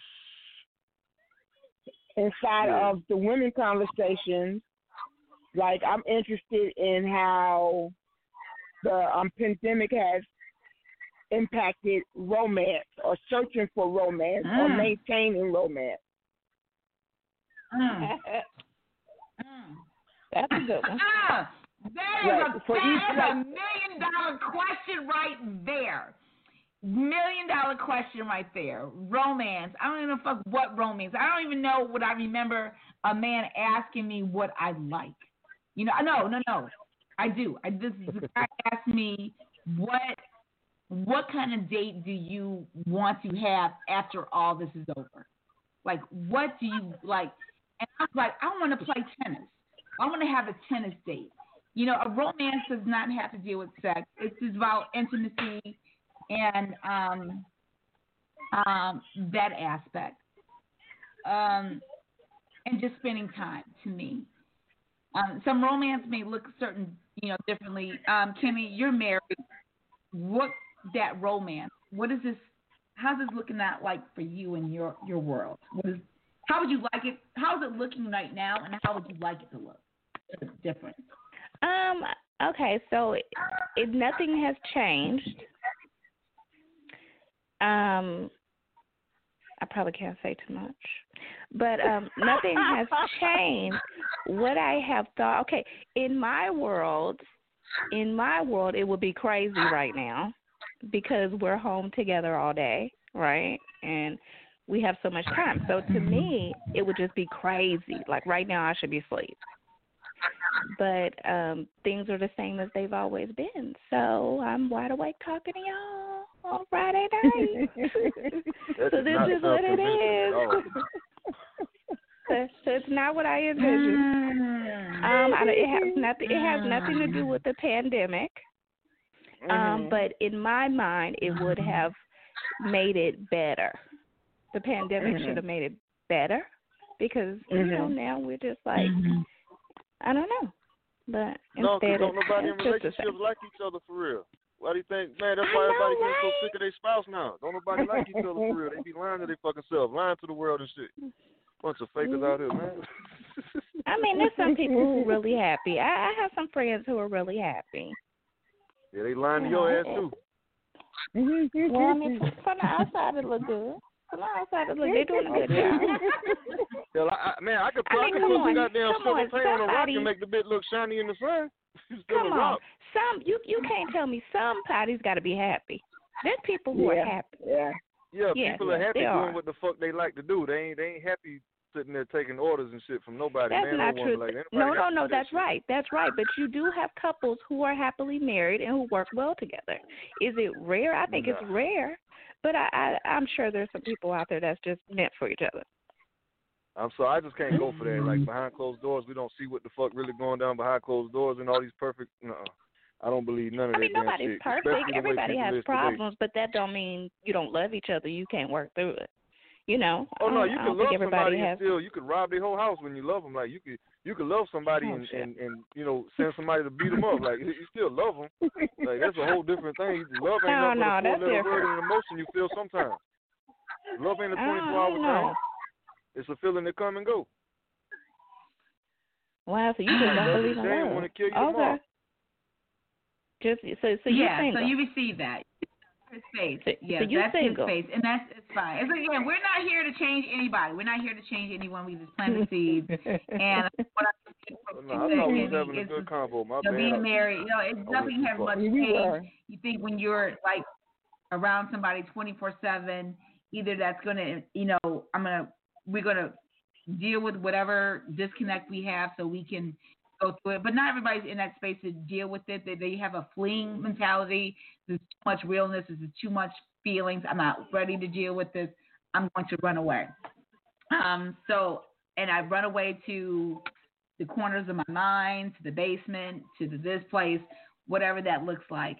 Inside Yeah. of the women conversations, like I'm interested in how the um, pandemic has impacted romance or searching for romance or Mm. maintaining romance. Mm. *laughs* Mm. That's a good one. Ah, that is Right, a, that is a million dollar question right there. Million dollar question right there. Romance. I don't even fuck what romance. I don't even know what I remember a man asking me what I like. You know, I no, no, no. I do. I this the guy *laughs* asked me what what kind of date do you want to have after all this is over? Like what do you like? And I was like, I want to play tennis. I want to have a tennis date. You know, a romance does not have to deal with sex. It's about intimacy and um, um, that aspect, um, and just spending time. To me, um, some romance may look certain, you know, differently. Um, Kimmy, you're married. What that romance? What is this? How's this looking at like for you in your your world? How would you like it? How is it looking right now, and how would you like it to look? Different. Um. Okay. So, it, it nothing has changed. Um. I probably can't say too much, but um, nothing has changed. What I have thought. Okay, in my world, in my world, it would be crazy right now because we're home together all day, right? And we have so much time. So to me, it would just be crazy. Like right now, I should be asleep. But um things are the same as they've always been. So I'm wide awake talking to y'all on Friday night. *laughs* So this not is what it is. convincing at so so it's not what I envisioned. Um, I, don't- it has nothing. It has nothing to do with the pandemic. Um, Mhm. but in my mind, it would have made it better. The pandemic Mhm. should have made it better because you know Mhm. now we're just like I don't know, but No, 'cause instead don't it's, nobody in it's just the relationships like each other for real. Why do you think, man? That's why everybody getting so sick of their spouse now. Don't nobody like each other for real. They be lying to their fucking self, lying to the world and shit. Bunch of fakers out here, man. *laughs* I mean, there's some people who are really happy. I, I have some friends who are really happy. Yeah, they lying to your ass too. Well, I mean, from, the outside it look good. From the outside it look they're doing a good job. *laughs* Hell, I, I, man, I could, I mean, I could put some goddamn silver paint on a rock and make the bit look shiny in the sun. *laughs* It's still Come on, some you you can't tell me somebody's got to be happy. There's people who Yeah. are happy. Yeah. Yeah, Yeah, people are happy they doing are. what the fuck they like to do. They ain't they ain't happy sitting there taking orders and shit from nobody. That's man not or true. Like, no, no, no. That's shit. right. That's right. But you do have couples who are happily married and who work well together. Is it rare? I think it's rare. But I, I, I'm sure there's some people out there that's just meant for each other. I'm sorry, I just can't go for that. Like mm. behind closed doors, we don't see what the fuck really going down behind closed doors and all these perfect. No, I don't believe none of that. I mean, nobody's shit. perfect. Everybody has is today. problems, but that don't mean you don't love each other. You can't work through it. You know. Oh no, you can love somebody has. and still you could rob their whole house when you love them. Like you could you could love somebody Oh, and, and and you know send somebody to beat them up. Like you still love them. Like that's a whole different thing. Love *laughs* ain't No, nothing no, but a that's four letter word and an emotion you feel sometimes. Love ain't a I twenty don't four hour thing. It's a feeling that come and go. Wow, so you just don't believe in They ain't love? wanna kill you okay. tomorrow. Just so so you yeah, single. so you receive that. His face. So- yeah, so you that's single. his face, and that's it's fine. It's like, again, we're not here to change anybody. We're not here to change anyone. We just plant the seeds. and *laughs* what I think oh, from No, I thought we was Cindy having a is good convo. My you know, bad. being married, you know, it's I went nothing too has much We were. You think when you're like around somebody 24 seven, either that's gonna, you know, I'm gonna, we're gonna deal with whatever disconnect we have, so we can go through it. But not everybody's in that space to deal with it. They, they have a fleeing mentality. There's too much realness. There's too much feelings. I'm not ready to deal with this. I'm going to run away. Um, so, and I run away to the corners of my mind, to the basement, to the, this place, whatever that looks like.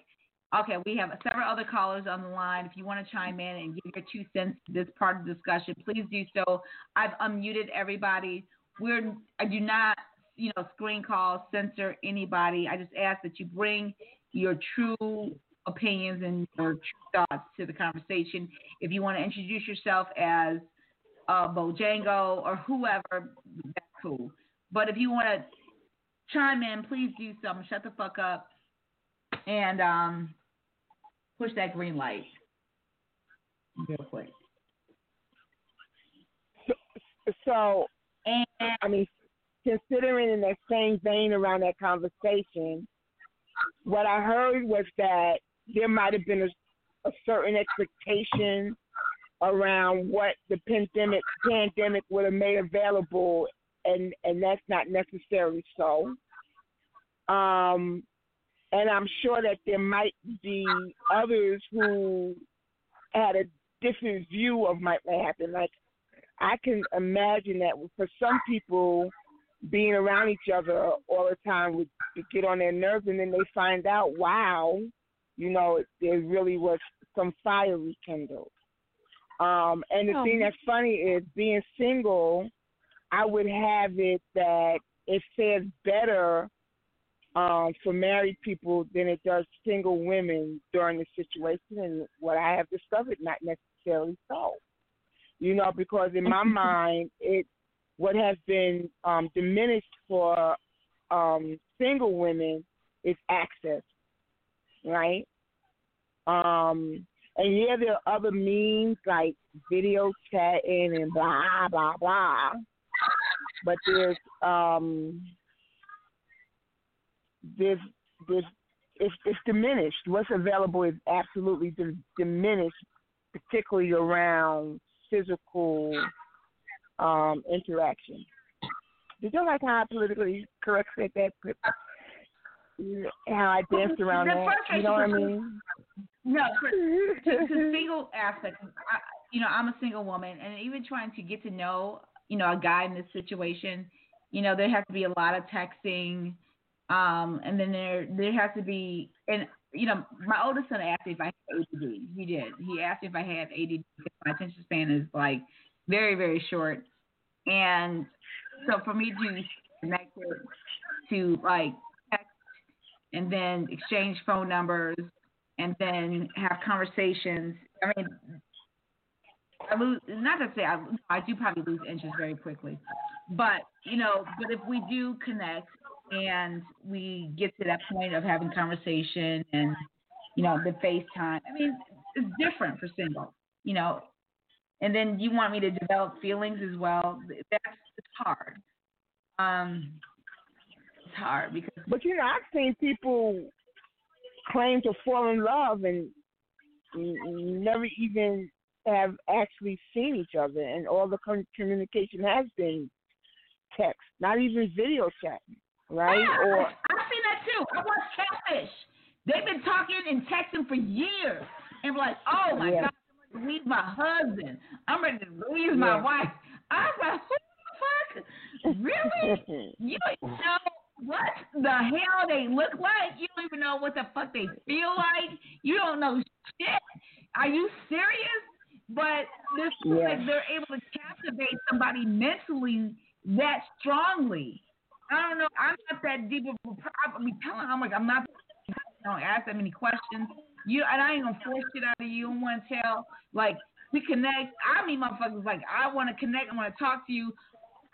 Okay, we have several other callers on the line. If you want to chime in and give your two cents to this part of the discussion, please do so. I've unmuted everybody. We're I do not, you know, screen call, censor anybody. I just ask that you bring your true opinions and your true thoughts to the conversation. If you want to introduce yourself as uh, Bojango or whoever, that's cool. But if you want to chime in, please do something. Shut the fuck up and um, push that green light real quick. So, And I mean, considering in that same vein around that conversation, what I heard was that there might have been a, a certain expectation around what the pandemic pandemic would have made available, and and that's not necessarily so. Um, and I'm sure that there might be others who had a different view of what might happen. Like I can imagine that for some people, being around each other all the time would get on their nerves, and then they find out, wow, you know, there really was some fire rekindled. Um, and the Oh. thing that's funny is being single, I would have it that it fares better um, for married people than it does single women during the situation. And what I have discovered, not necessarily so. You know, because in my *laughs* mind, it what has been um, diminished for um, single women is access, right? Um, and yeah, there are other means like video chatting and blah blah blah, but there's um, there's there's it's, it's diminished. What's available is absolutely di- diminished, particularly around physical um, interaction. Did you like how I politically correct said that? How I danced around The that? You know what I mean? No, to, *laughs* to single aspect, I, you know, I'm a single woman, and even trying to get to know, you know, a guy in this situation, you know, there has to be a lot of texting, um, and then there there has to be, and you know, my oldest son asked me if I had ADD. He did. He asked me if I had ADD because my attention span is like very very short, and so for me to connect it to like text and then exchange phone numbers and then have conversations. I mean, I lose. Not to say I, I do probably lose interest very quickly, but you know, but if we do connect and we get to that point of having conversation and you know the FaceTime, I mean, it's different for single, you know. And then you want me to develop feelings as well. That's it's hard. Um, it's hard because. But you know, I've seen people claim to fall in love and never even have actually seen each other, and all the communication has been text, not even video chatting, right? Yeah, Or I've seen that too. I watch Catfish. They've been talking and texting for years, and like, oh my Yeah. god, I'm ready to leave my husband. I'm ready to leave my wife. I was like, who the fuck? Really? *laughs* you don't know what the hell they look like. You don't even know what the fuck they feel like. You don't know shit. Are you serious? But this Yeah. like they're able to captivate somebody mentally that strongly. I don't know. I'm not that deep of a. I mean, telling I'm like I'm not. I don't ask that many questions. You and I ain't gonna force shit out of you. I want to tell. Like we connect. I mean, motherfuckers. Like I want to connect. I want to talk to you.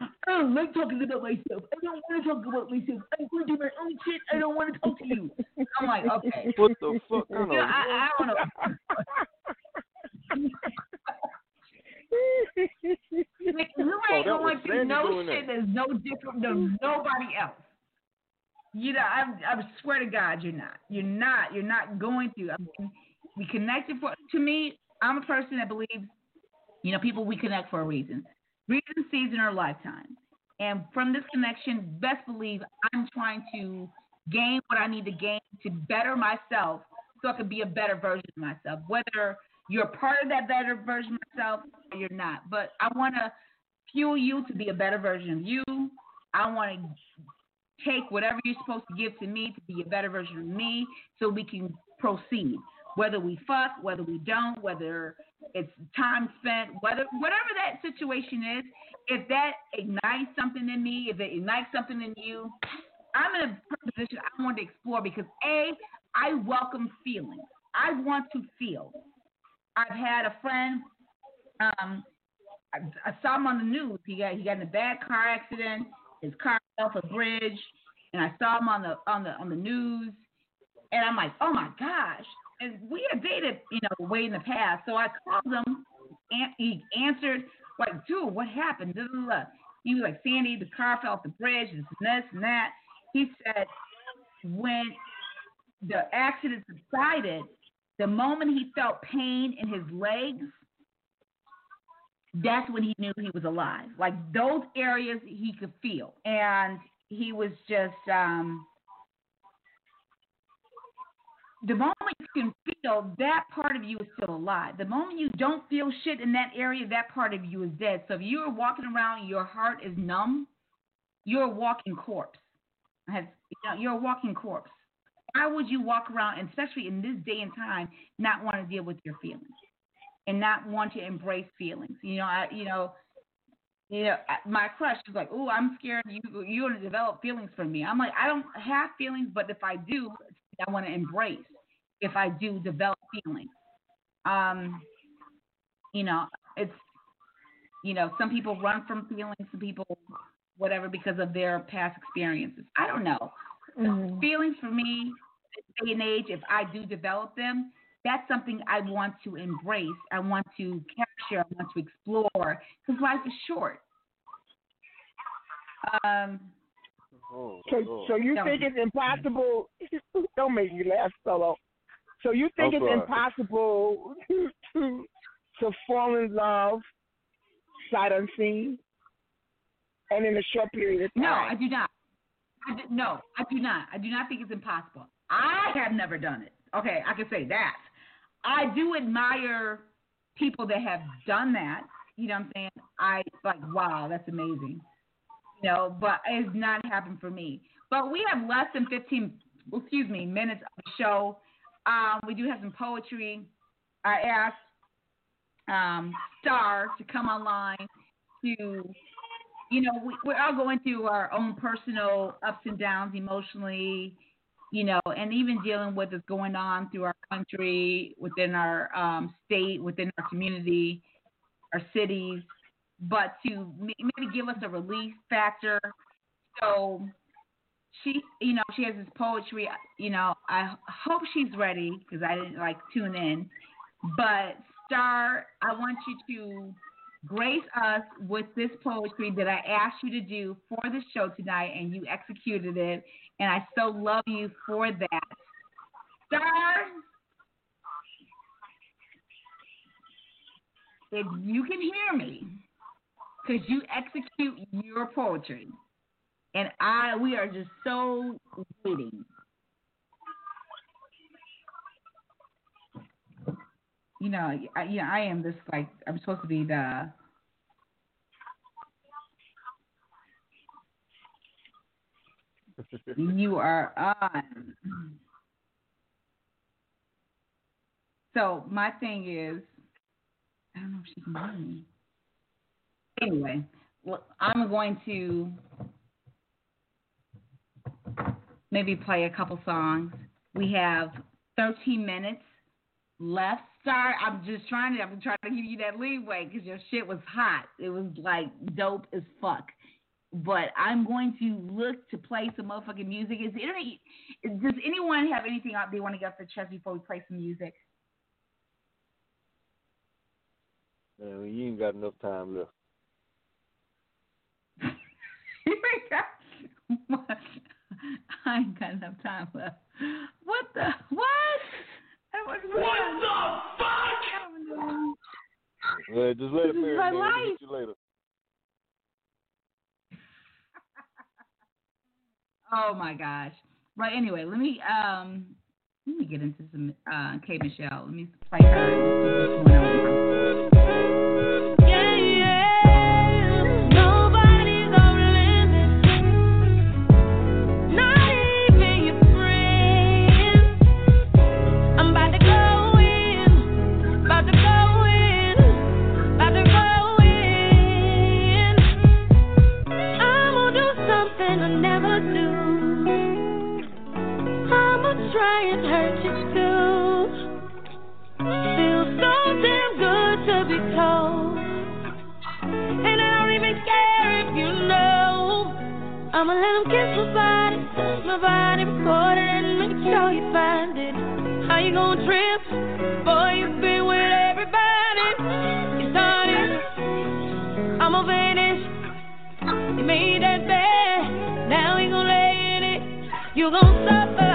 I don't like talking about myself. I don't want to talk about myself. I'm going to do my own shit. I don't want to talk to you. I'm like, okay. *laughs* What the fuck? Kind You know, I, I don't know. *laughs* *laughs* Like, *laughs* you Oh, ain't was going through no shit that. that's no different than nobody else. You know, I, I swear to God, you're not. You're not. You're not going through. I mean, we connected for. To me, I'm a person that believes, you know, people we connect for a reason, reason, season, or lifetime. And from this connection, best believe I'm trying to gain what I need to gain to better myself, so I can be a better version of myself. Whether you're part of that better version of myself or you're not, but I want to fuel you to be a better version of you. I want to take whatever you're supposed to give to me to be a better version of me so we can proceed. Whether we fuck, whether we don't, whether it's time spent, whether whatever that situation is, if that ignites something in me, if it ignites something in you, I'm in a position I want to explore because A, I welcome feelings. I want to feel. I've had a friend, um, I, I saw him on the news. He got he got in a bad car accident. His car fell off a bridge, and I saw him on the on the on the news. And I'm like, oh my gosh! And we had dated, you know, way in the past. So I called him, and he answered like, dude, what happened? Blah, blah, blah. He was like, Sandy, the car fell off the bridge, this and this and that. He said when the accident subsided, the moment he felt pain in his legs, that's when he knew he was alive. Like those areas he could feel. And he was just um the moment you can feel that part of you is still alive. The moment you don't feel shit in that area, that part of you is dead. So if you are walking around your heart is numb, you're a walking corpse. You know, you're a walking corpse. Why would you walk around, especially in this day and time, not want to deal with your feelings and not want to embrace feelings? You know, I, you know, you know, my crush is like, "Oh, I'm scared you you're gonna develop feelings for me." I'm like, I don't have feelings, but if I do, I want to embrace. If I do develop feelings, um, you know, it's, you know, some people run from feelings, some people whatever because of their past experiences. I don't know. Feelings for me, this day and age, if I do develop them, that's something I want to embrace. I want to capture. I want to explore because life is short. Um, Oh, So, Lord. so you Don't. think it's impossible? *laughs* Don't make me laugh, solo. So you think I'm it's sorry. impossible to, *laughs* to to fall in love sight unseen, and in a short period of time? No, I do not. I do, no, I do not. I do not think it's impossible. I have never done it. Okay, I can say that. I do admire people that have done that. You know what I'm saying? I like, wow, that's amazing. You know, but it's not happened for me. But we have less than 15, excuse me, minutes of the show. Um, we do have some poetry. I asked um, Star to come online to you know, we, we're all going through our own personal ups and downs emotionally, you know, and even dealing with what's going on through our country, within our um, state, within our community, our cities, but to maybe give us a relief factor. So she, you know, she has this poetry. You know, I hope she's ready because I didn't like tune in. But Star, I want you to grace us with this poetry that I asked you to do for the show tonight, and you executed it. And I so love you for that. Star, if you can hear me, because you execute your poetry, and I, we are just so waiting. You know, I, yeah, I am this like I'm supposed to be the *laughs* you are on. So my thing is, I don't know if she can hear me. Anyway, well, I'm going to maybe play a couple songs. We have 13 minutes left. Star, I'm just trying to. I'm trying to give you that leeway because your shit was hot. It was like dope as fuck. But I'm going to look to play some motherfucking music. Is there, does anyone have anything out they want to get off their chest before we play some music? Man, you ain't got enough time left. *laughs* *laughs* I ain't got enough time left. What the what? What the fuck? Yeah, just let it This is marinate. my We'll life. get you later. *laughs* Oh my gosh. Right. Anyway, let me um let me get into some uh K Michelle. Let me play her. Let kiss my body, touch my body, record it, and make sure you find it. How you gonna trip? Boy, you've been with everybody. You started. I'ma finish. You made that bed. Now you gonna lay in it. You gon' suffer.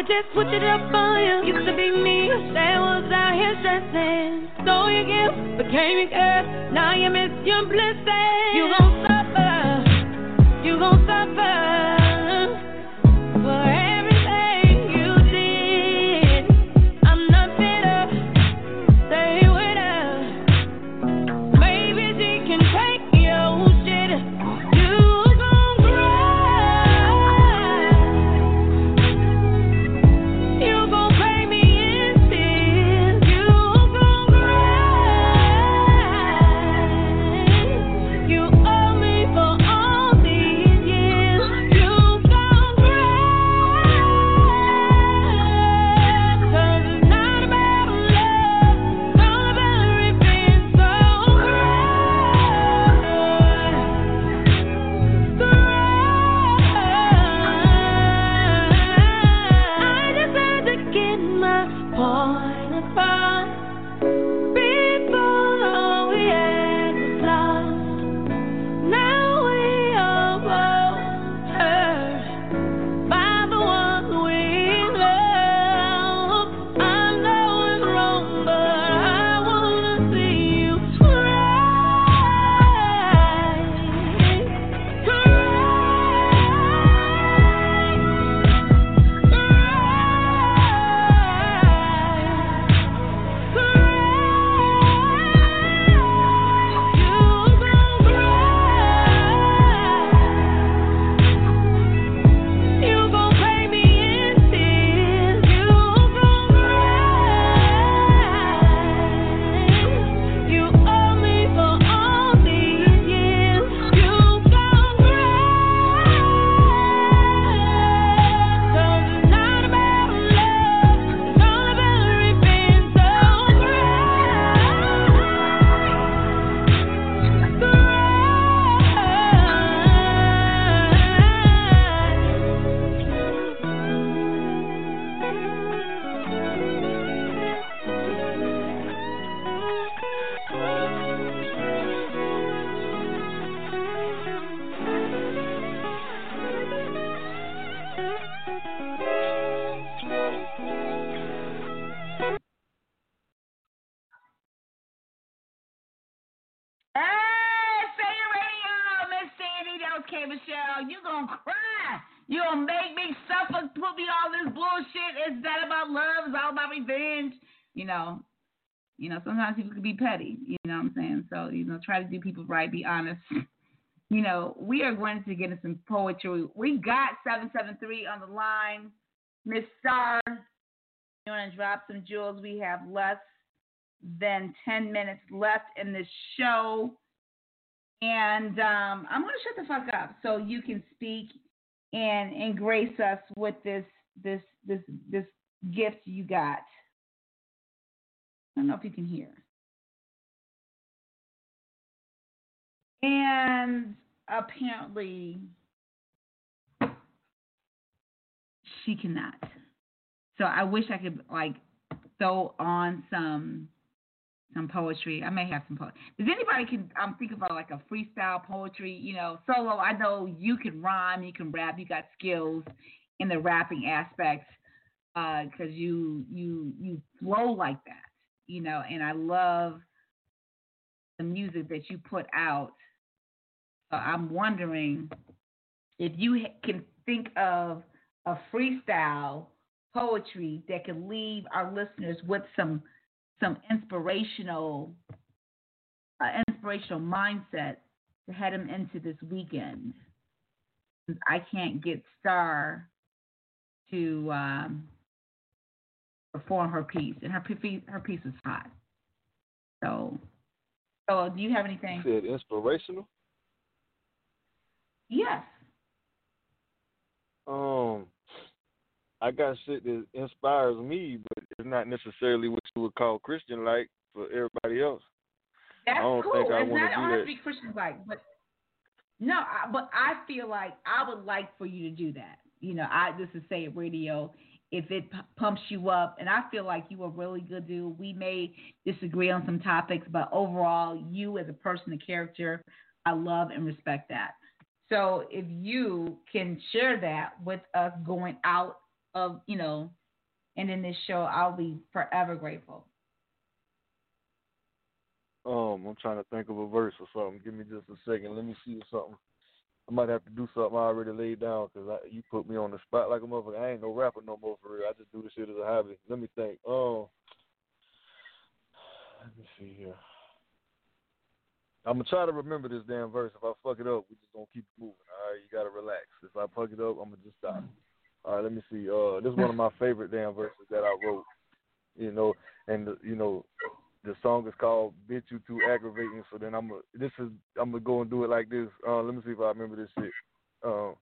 Could just switch it up on you. Used to be me, that was out here stressing. So your gift became your curse. Now you miss your blessing. You gon' know, sometimes people can be petty, you know what I'm saying? So, you know, try to do people right, be honest. You know, we are going to get into some poetry. We got 773 on the line. Miss Star, you want to drop some jewels? We have less than 10 minutes left in this show. And um, I'm going to shut the fuck up so you can speak and, and grace us with this this this this gift you got. I don't know if you can hear. And apparently, she cannot. So I wish I could like throw on some some poetry. I may have some poetry. Does anybody can I'm thinking about like a freestyle poetry? You know, solo. I know you can rhyme, you can rap, you got skills in the rapping aspects because uh, you you you flow like that. You know, and I love the music that you put out. So I'm wondering if you can think of a freestyle poetry that can leave our listeners with some some inspirational uh, inspirational mindset to head them into this weekend. I can't get Star to um, perform her piece, and her piece her piece is hot. So, so do you have anything? You said inspirational. Yes. Um, I got shit that inspires me, but it's not necessarily what you would call Christian like for everybody else. That's I don't cool. think I it's not do on that. to be Christian like, but no, I, but I feel like I would like for you to do that. You know, I this is say it radio. If it p- pumps you up, and I feel like you are a really good dude. We may disagree on some topics, but overall, you as a person, a character, I love and respect that. So if you can share that with us going out of, you know, and in this show, I'll be forever grateful. Um, I'm trying to think of a verse or something. Give me just a second. Let me see something. I might have to do something I already laid down because you put me on the spot like a motherfucker. I ain't no rapper no more for real. I just do this shit as a hobby. Let me think. Oh, let me see here. I'm gonna try to remember this damn verse. If I fuck it up, we just gonna keep moving. All right, you gotta relax. If I fuck it up, I'm gonna just stop. All right, let me see. Uh, this is one of my favorite damn verses that I wrote. You know, and you know, the song is called "Bitch You Too Aggravating." So then I'm gonna this is I'm gonna go and do it like this. Uh, let me see if I remember this shit. Uh,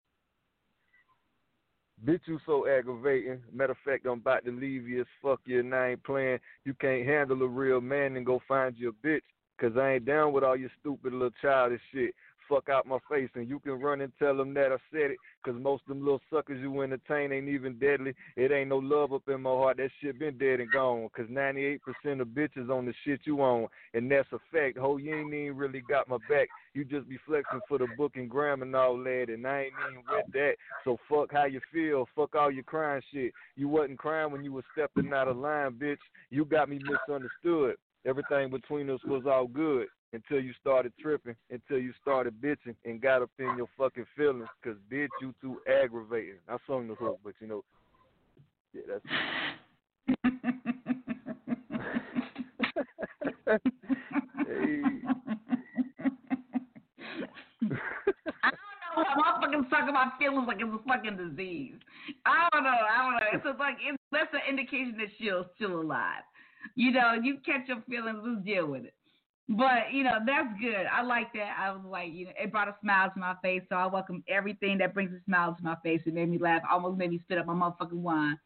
Bitch, you so aggravating. Matter of fact, I'm about to leave you as fuck you and I ain't playing. You can't handle a real man and go find your bitch. Cause I ain't down with all your stupid little childish shit. Fuck out my face and you can run and tell them that I said it. Cause most of them little suckers you entertain ain't even deadly. It ain't no love up in my heart. That shit been dead and gone. Cause 98% of bitches on the shit you on. And that's a fact. Ho, you ain't even really got my back. You just be flexing for the book and gram and all that. And I ain't even with that. So fuck how you feel. Fuck all your crying shit. You wasn't crying when you was stepping out of line, bitch. You got me misunderstood. Everything between us was all good until you started tripping, until you started bitching and got up in your fucking feelings. Cause bitch, you too aggravating. I sung the hook, but you know, yeah, that's. *laughs* hey. *laughs* I don't know motherfuckers suck my feelings like it's a fucking disease. I don't know. I don't know. It's just like it's, that's an indication that she's still alive. You know, you catch your feelings, just deal with it. But you know, that's good. I like that. I was like, you know, it brought a smile to my face. So I welcome everything that brings a smile to my face. It made me laugh. Almost made me spit up my motherfucking wine.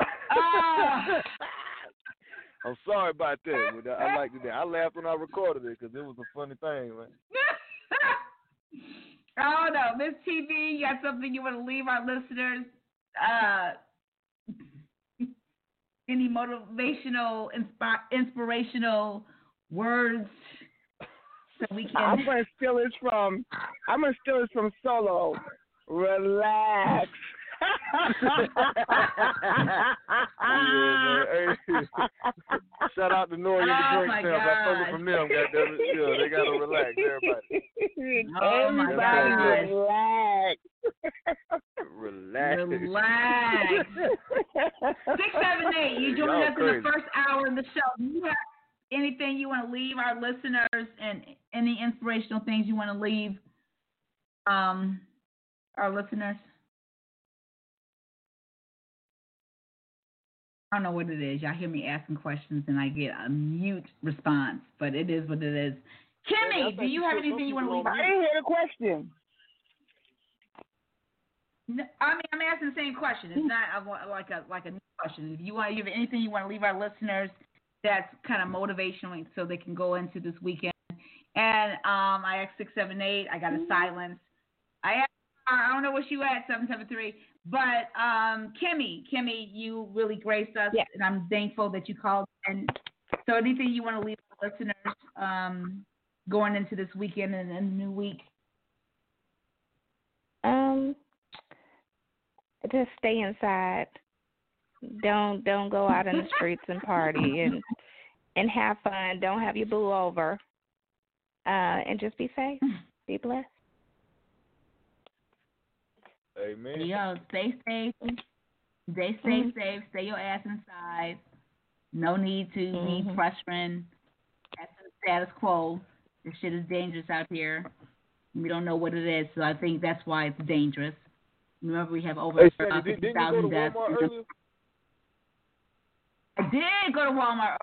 *laughs* Ah. I'm sorry about that. I liked it. I laughed when I recorded it because it was a funny thing, man. *laughs* I don't know, Miss TB. You got something you want to leave our listeners? Uh, *laughs* any motivational, inspi- inspirational words so we *laughs* can. I'm gonna steal this from. I'm gonna steal this from Solo. Relax. yeah. Hey, Shout out to N.O.R.E. and the Oh, Drink my Champs. I stole it from them, goddamn it. Yeah, they gotta relax, everybody. *laughs* Oh my Everybody relax. Relax. Relax. *laughs* Six seven eight. You joined Y'all us in the first hour of the show. You have anything you want to leave our listeners and any inspirational things you want to leave um our listeners? I don't know what it is. Y'all hear me asking questions and I get a mute response, but it is what it is. Yeah, Kimmy, think do you you have anything you want to leave? I didn't hear the question. No, I mean, I'm asking the same question. It's not a, like a like a new question. If you want, you have anything you want to leave our listeners that's kind of motivational, so they can go into this weekend. And um, I asked six seven eight. I got a silence. I asked, I don't know what you at seven three. But um, Kimmy, Kimmy, you really graced us, and I'm thankful that you called. And so, anything you want to leave our listeners um, going into this weekend and, the new week? Um, just stay inside. Don't don't go out in the *laughs* streets and party and and have fun. Don't have your boo over. Uh, and just be safe. Be blessed. Amen. Yo, stay safe. Stay stay Mhm. safe. Stay your ass inside. No need to be Mhm. pressuring at the status quo. This shit is dangerous out here. We don't know what it is, so I think that's why it's dangerous. Remember, we have over Hey, uh, Sandy, did, didn't you go 50,000 deaths. Walmart earlier? Did go to Walmart.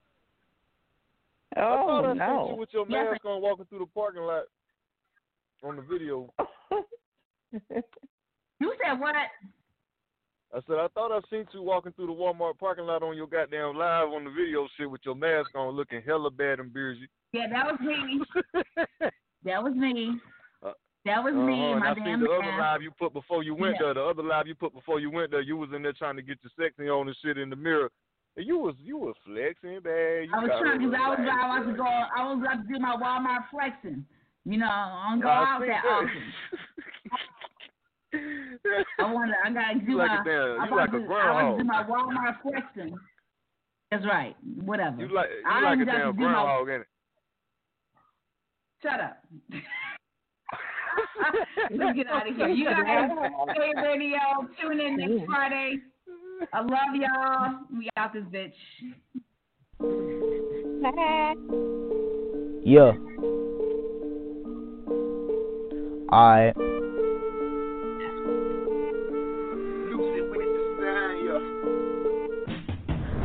I thought Oh I seen you with your Yes, mask on walking through the parking lot on the video. *laughs* You said what? I said I thought I seen you walking through the Walmart parking lot on your goddamn live on the video shit with your mask on, looking hella bad and beersy. Yeah, that was me. *laughs* that was me. That was Uh-huh, me. and My I seen damn the other live you put before you went Yeah. there. The other live you put before you went there, you was in there trying to get your sexy on and shit in the mirror. And you was you was flexing, bad. You I was trying because I was. I was to go I was about to do my Walmart flexing. You know, I don't go I out that that. often. *laughs* I want to. I gotta do You like my. a damn- I'm you about like a to, I want to do my Walmart flexing. That's right. Whatever. You like you I like a ain't got to damn do my- groundhog, ain't it? Shut up. *laughs* *laughs* Let's get out of here. You guys, Hey Radio, tune in next Friday. I love y'all. We out this bitch. Yeah. Alright.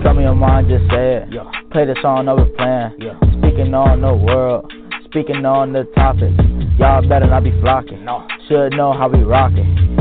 Tell me your mind, just say it. Play the song, over playing. Speaking on the world, speaking on the topic. Y'all better not be flocking. Should know how we rockin'.